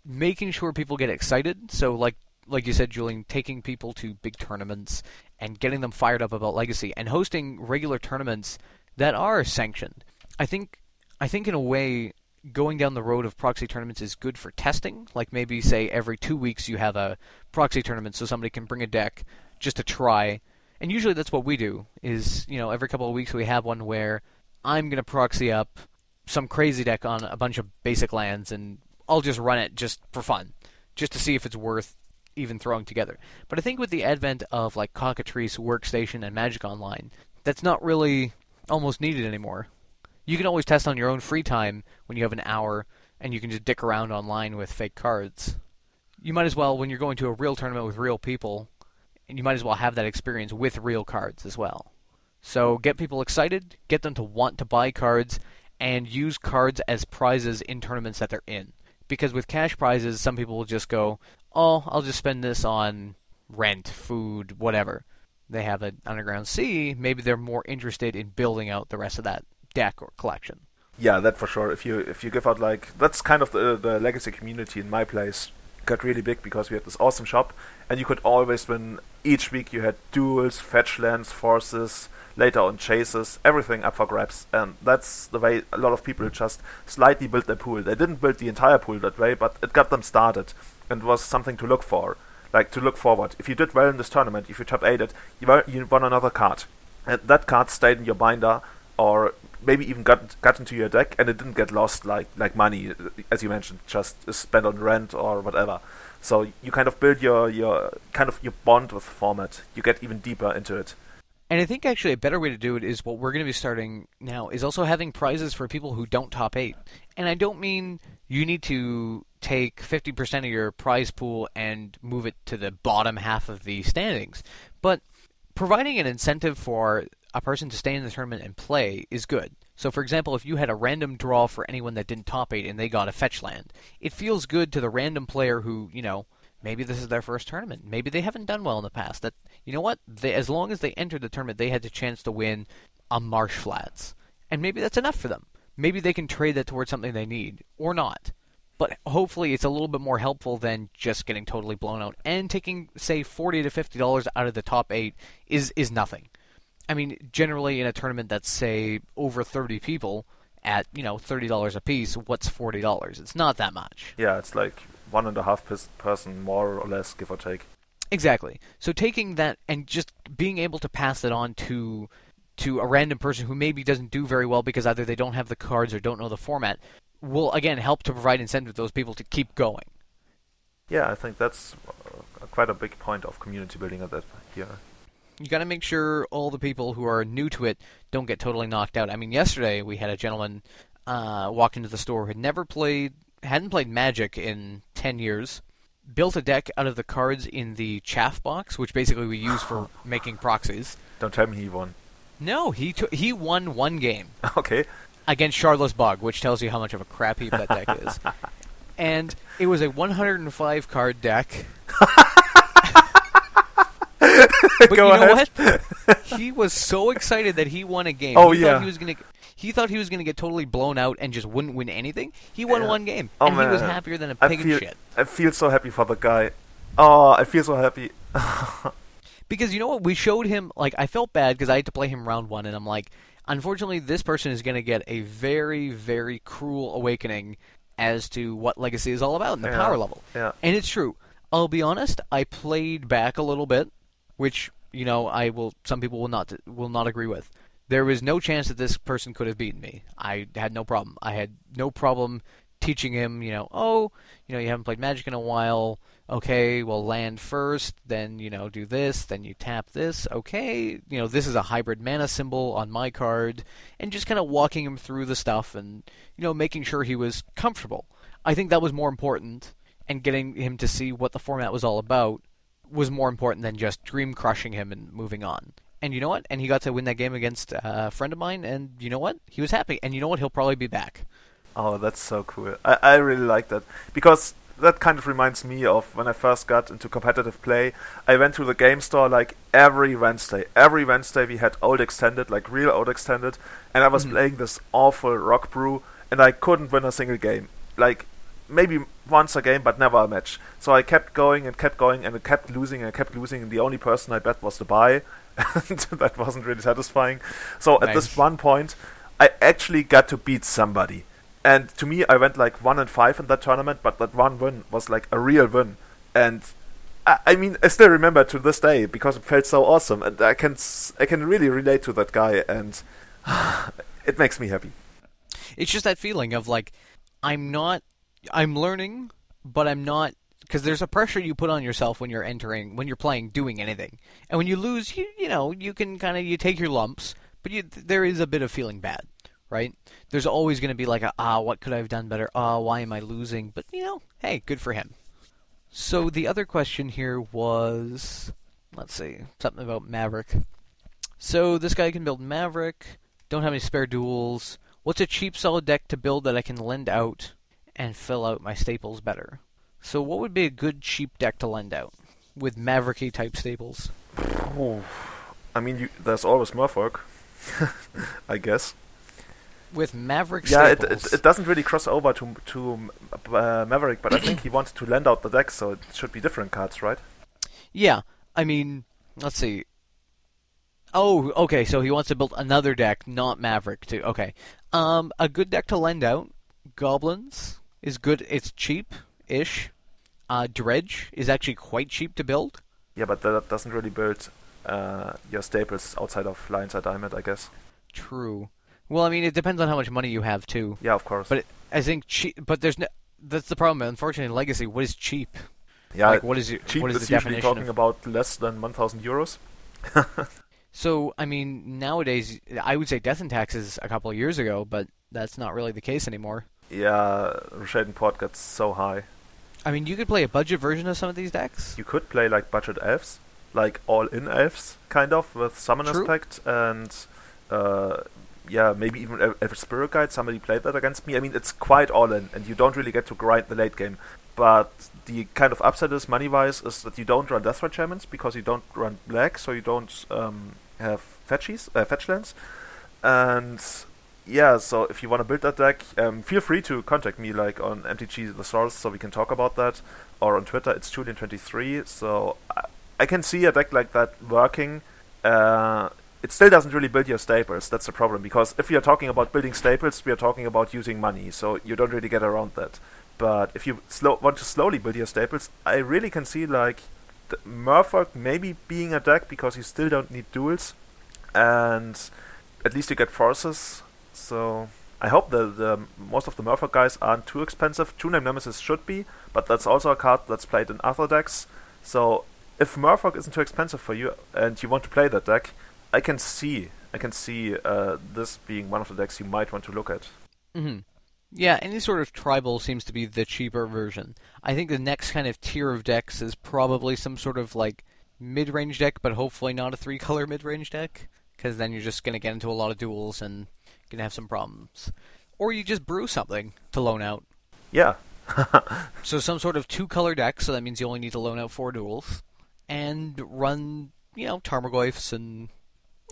making sure people get excited. So, like like you said, Julian, taking people to big tournaments and getting them fired up about Legacy and hosting regular tournaments that are sanctioned. I think I think in a way going down the road of proxy tournaments is good for testing. Like maybe say every two weeks you have a proxy tournament, so somebody can bring a deck just to try. And usually that's what we do. Is you know every couple of weeks we have one where I'm gonna proxy up some crazy deck on a bunch of basic lands, and I'll just run it just for fun, just to see if it's worth even throwing together. But I think with the advent of like Cockatrice, Workstation, and Magic Online, that's not really almost needed anymore you can always test on your own free time when you have an hour and you can just dick around online with fake cards. You might as well, when you're going to a real tournament with real people, and you might as well have that experience with real cards as well. So get people excited, get them to want to buy cards, and use cards as prizes in tournaments that they're in. Because with cash prizes, some people will just go, oh, I'll just spend this on rent, food, whatever. They have an underground sea, maybe they're more interested in building out the rest of that deck or collection. Yeah, that for sure. If you if you give out like that's kind of the the legacy community in my place got really big because we had this awesome shop and you could always win each week you had duels, fetch lands, forces, later on chases, everything up for grabs. And that's the way a lot of people just slightly built their pool. They didn't build the entire pool that way, but it got them started and was something to look for. Like to look forward. If you did well in this tournament, if you top 8 you, won, you won another card. And that card stayed in your binder or maybe even got got into your deck and it didn't get lost like like money uh, as you mentioned just spent on rent or whatever. So you kind of build your your kind of your bond with the format. You get even deeper into it. And I think actually a better way to do it is what we're going to be starting now is also having prizes for people who don't top 8 and I don't mean you need to take 50% of your prize pool and move it to the bottom half of the standings but providing an incentive for a person to stay in the tournament and play is good. So, for example, if you had a random draw for anyone that didn't top eight and they got a fetch land, it feels good to the random player who, you know, maybe this is their first tournament. Maybe they haven't done well in the past. That you know what? They, as long as they entered the tournament, they had the chance to win a Marsh Flats, and maybe that's enough for them. Maybe they can trade that towards something they need, or not. But hopefully, it's a little bit more helpful than just getting totally blown out. And taking, say, forty to fifty dollars out of the top eight is is nothing. I mean, generally in a tournament that's say over thirty people at you know thirty dollars a piece, what's forty dollars? It's not that much. Yeah, it's like one and a half pers- person more or less, give or take. Exactly. So taking that and just being able to pass it on to to a random person who maybe doesn't do very well because either they don't have the cards or don't know the format will again help to provide incentive to those people to keep going. Yeah, I think that's uh, quite a big point of community building at that here. You got to make sure all the people who are new to it don't get totally knocked out. I mean, yesterday we had a gentleman uh, walk into the store who had never played, hadn't played Magic in ten years, built a deck out of the cards in the chaff box, which basically we use for making proxies. Don't tell me he won. No, he t- he won one game. Okay. against Charlotte's Bog, which tells you how much of a crap heap that deck is. And it was a 105 card deck. but Go you know ahead. what? he was so excited that he won a game. Oh, he yeah. He was gonna. He thought he was gonna get totally blown out and just wouldn't win anything. He won Yeah. one game, Oh, and he was happier than a I pig in feel, shit. I feel so happy for the guy. Oh, I feel so happy. Because you know what? We showed him like I felt bad because I had to play him round one, and I'm like, unfortunately, this person is going to get a very, very cruel awakening as to what Legacy is all about and the Yeah, power level. yeah. And it's true. I'll be honest. I played back a little bit, which you know I will. Some people will not will not agree with. There was no chance that this person could have beaten me. I had no problem. I had no problem teaching him. You know, oh, you know, you haven't played Magic in a while. Okay, well, land first, then you know, do this, then you tap this. Okay, you know, this is a hybrid mana symbol on my card, and just kind of walking him through the stuff and you know, making sure he was comfortable. I think that was more important, and getting him to see what the format was all about was more important than just dream crushing him and moving on. And you know what? And he got to win that game against a friend of mine, and you know what? He was happy. And you know what? He'll probably be back. Oh, that's so cool. I, I really like that because that kind of reminds me of when I first got into competitive play. I went to the game store like every Wednesday. Every Wednesday we had old extended, like real old extended, and I was Mhm. playing this awful rock brew, and I couldn't win a single game. Like maybe once a game, but never a match. So I kept going and kept going, and I kept losing and I kept losing. And the only person I bet was the buy, and that wasn't really satisfying. So at this one point, I actually got to beat somebody. And to me, I went like one and five in that tournament, but that one win was like a real win. And I, I mean, I still remember to this day because it felt so awesome, and I can I can really relate to that guy, and it makes me happy. It's just that feeling of like, I'm not, I'm learning, but I'm not, because there's a pressure you put on yourself when you're entering, when you're playing, doing anything. And when you lose, you, you know, you can kind of, you take your lumps, but you, there is a bit of feeling bad, right? There's always going to be like, a, ah, what could I have done better? Ah, why am I losing? But, you know, hey, good for him. So the other question here was, let's see, something about Maverick. So this guy can build Maverick. Don't have any spare duels. What's a cheap, solid deck to build that I can lend out and fill out my staples better? So what would be a good cheap deck to lend out with Mavericky type staples? Oh, I mean, you, there's always Merfolk, I guess. With Maverick Yeah, it, staples. it, it doesn't really cross over to to uh, Maverick, but I think he wanted to lend out the deck, so it should be different cards, right? Yeah, I mean, let's see. Oh, okay. So he wants to build another deck, not Maverick. Too. Okay. Um, a good deck to lend out. Goblins is good. It's cheap-ish. Uh, Dredge is actually quite cheap to build. Yeah, but that doesn't really build uh, your staples outside of Lion's Eye Diamond, I guess. True. Well, I mean, it depends on how much money you have too. Yeah, of course. But it, I think cheap. But there's no. That's the problem. Unfortunately, in Legacy, what is cheap? yeah, like, what is it? cheap what is is the usually definition talking of? about less than 1,000 euros. So, I mean, nowadays, I would say Death and Taxes a couple of years ago, but that's not really the case anymore. Yeah, Rishadan Port gets so high. I mean, you could play a budget version of some of these decks. You could play like budget elves. like all in elves, kind of, with Summoner's True. Pact and uh, yeah, maybe even El- Elf Spirit Guide. Somebody played that against me. I mean, it's quite all in, and you don't really get to grind the late game. But the kind of upside is money wise is that you don't run Deathrite Shamans because you don't run black, so you don't um, have fetchies, uh, fetch lands. And yeah, so if you want to build that deck, um, feel free to contact me like on MTG The Source so we can talk about that, or on Twitter it's Julian23. So I, I can see a deck like that working. Uh, it still doesn't really build your staples. That's the problem because if we are talking about building staples, we are talking about using money. So you don't really get around that. But if you slow, want to slowly build your staples, I really can see like the Merfolk maybe being a deck because you still don't need duels, and at least you get forces. So I hope that the most of the Merfolk guys aren't too expensive. True-Name Nemesis should be, but that's also a card that's played in other decks. So if Merfolk isn't too expensive for you and you want to play that deck, I can see I can see uh, this being one of the decks you might want to look at. hmm Yeah, any sort of tribal seems to be the cheaper version. I think the next kind of tier of decks is probably some sort of like mid-range deck, but hopefully not a three-color mid-range deck, because then you're just going to get into a lot of duels and to have some problems. Or you just brew something to loan out. Yeah, So some sort of two-color deck, so that means you only need to loan out four duels, and run, you know, Tarmogoyfs and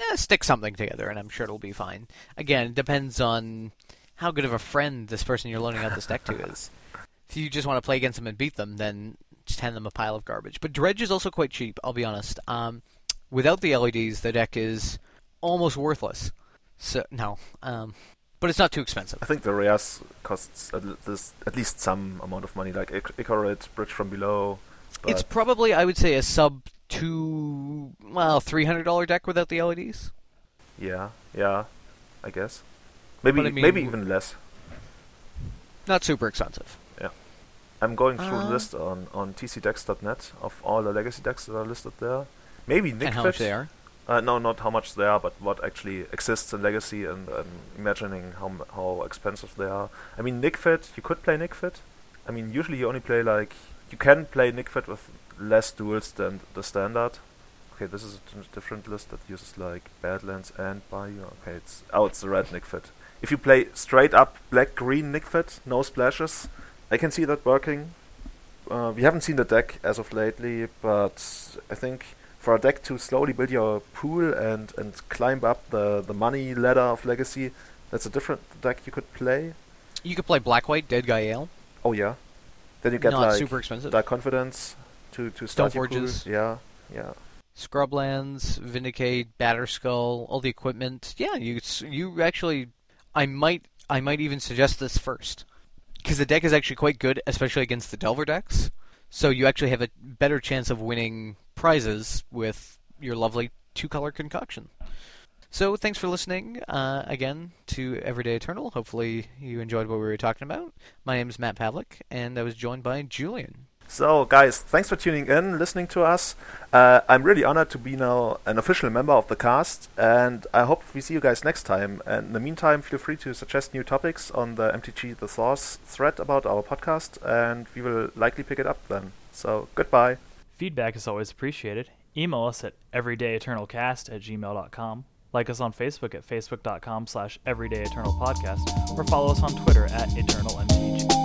eh, stick something together, and I'm sure it'll be fine. Again, it depends on how good of a friend this person you're loaning out this deck to is. If you just want to play against them and beat them, then just hand them a pile of garbage. But Dredge is also quite cheap, I'll be honest. Um, without the LEDs, the deck is almost worthless. So no, um, but it's not too expensive. I think the rares costs at, l- this, at least some amount of money, like Ic- Ichorid, Bridge from Below. It's probably, I would say, a sub two, well, three hundred dollar deck without the LEDs. yeah, yeah, I guess. Maybe I mean, maybe even less. Not super expensive. Yeah, I'm going through the Uh, list on, on tcdecks.net of all the legacy decks that are listed there. Maybe Nick and how much they are. Uh, no, not how much they are, but what actually exists in Legacy, and, and imagining how how expensive they are. I mean, Nic Fit, you could play Nic Fit. I mean, usually you only play like you can play Nic Fit with less duels than the standard. Okay, this is a different list that uses like Badlands and Bayou. Okay, it's oh, it's the red Nic Fit. If you play straight up black green Nic Fit, no splashes, I can see that working. Uh, we haven't seen the deck as of lately, but I think for a deck to slowly build your pool and, and climb up the, the money ladder of Legacy, that's a different deck you could play. You could play Black White, Dead Guy Ale. Oh yeah, then you get not like super expensive. that confidence to to start your pool. Stoneforges. Yeah, yeah. Scrublands, Vindicate, Batterskull, all the equipment. Yeah, you you actually, I might I might even suggest this first because the deck is actually quite good, especially against the Delver decks. So you actually have a better chance of winning prizes with your lovely two-color concoction. So thanks for listening uh, again to Everyday Eternal. Hopefully you enjoyed what we were talking about. My name is Matt Pavlik, and I was joined by Julian. So, guys, thanks for tuning in, listening to us. Uh, I'm really honored to be now an official member of the cast, and I hope we see you guys next time. And in the meantime, feel free to suggest new topics on the MTG The Source thread about our podcast, and we will likely pick it up then. So, goodbye. Feedback is always appreciated. Email us at everydayeternalcast at gmail.com. Like us on Facebook at facebook.com slash everydayeternalpodcast or follow us on Twitter at eternalmtg.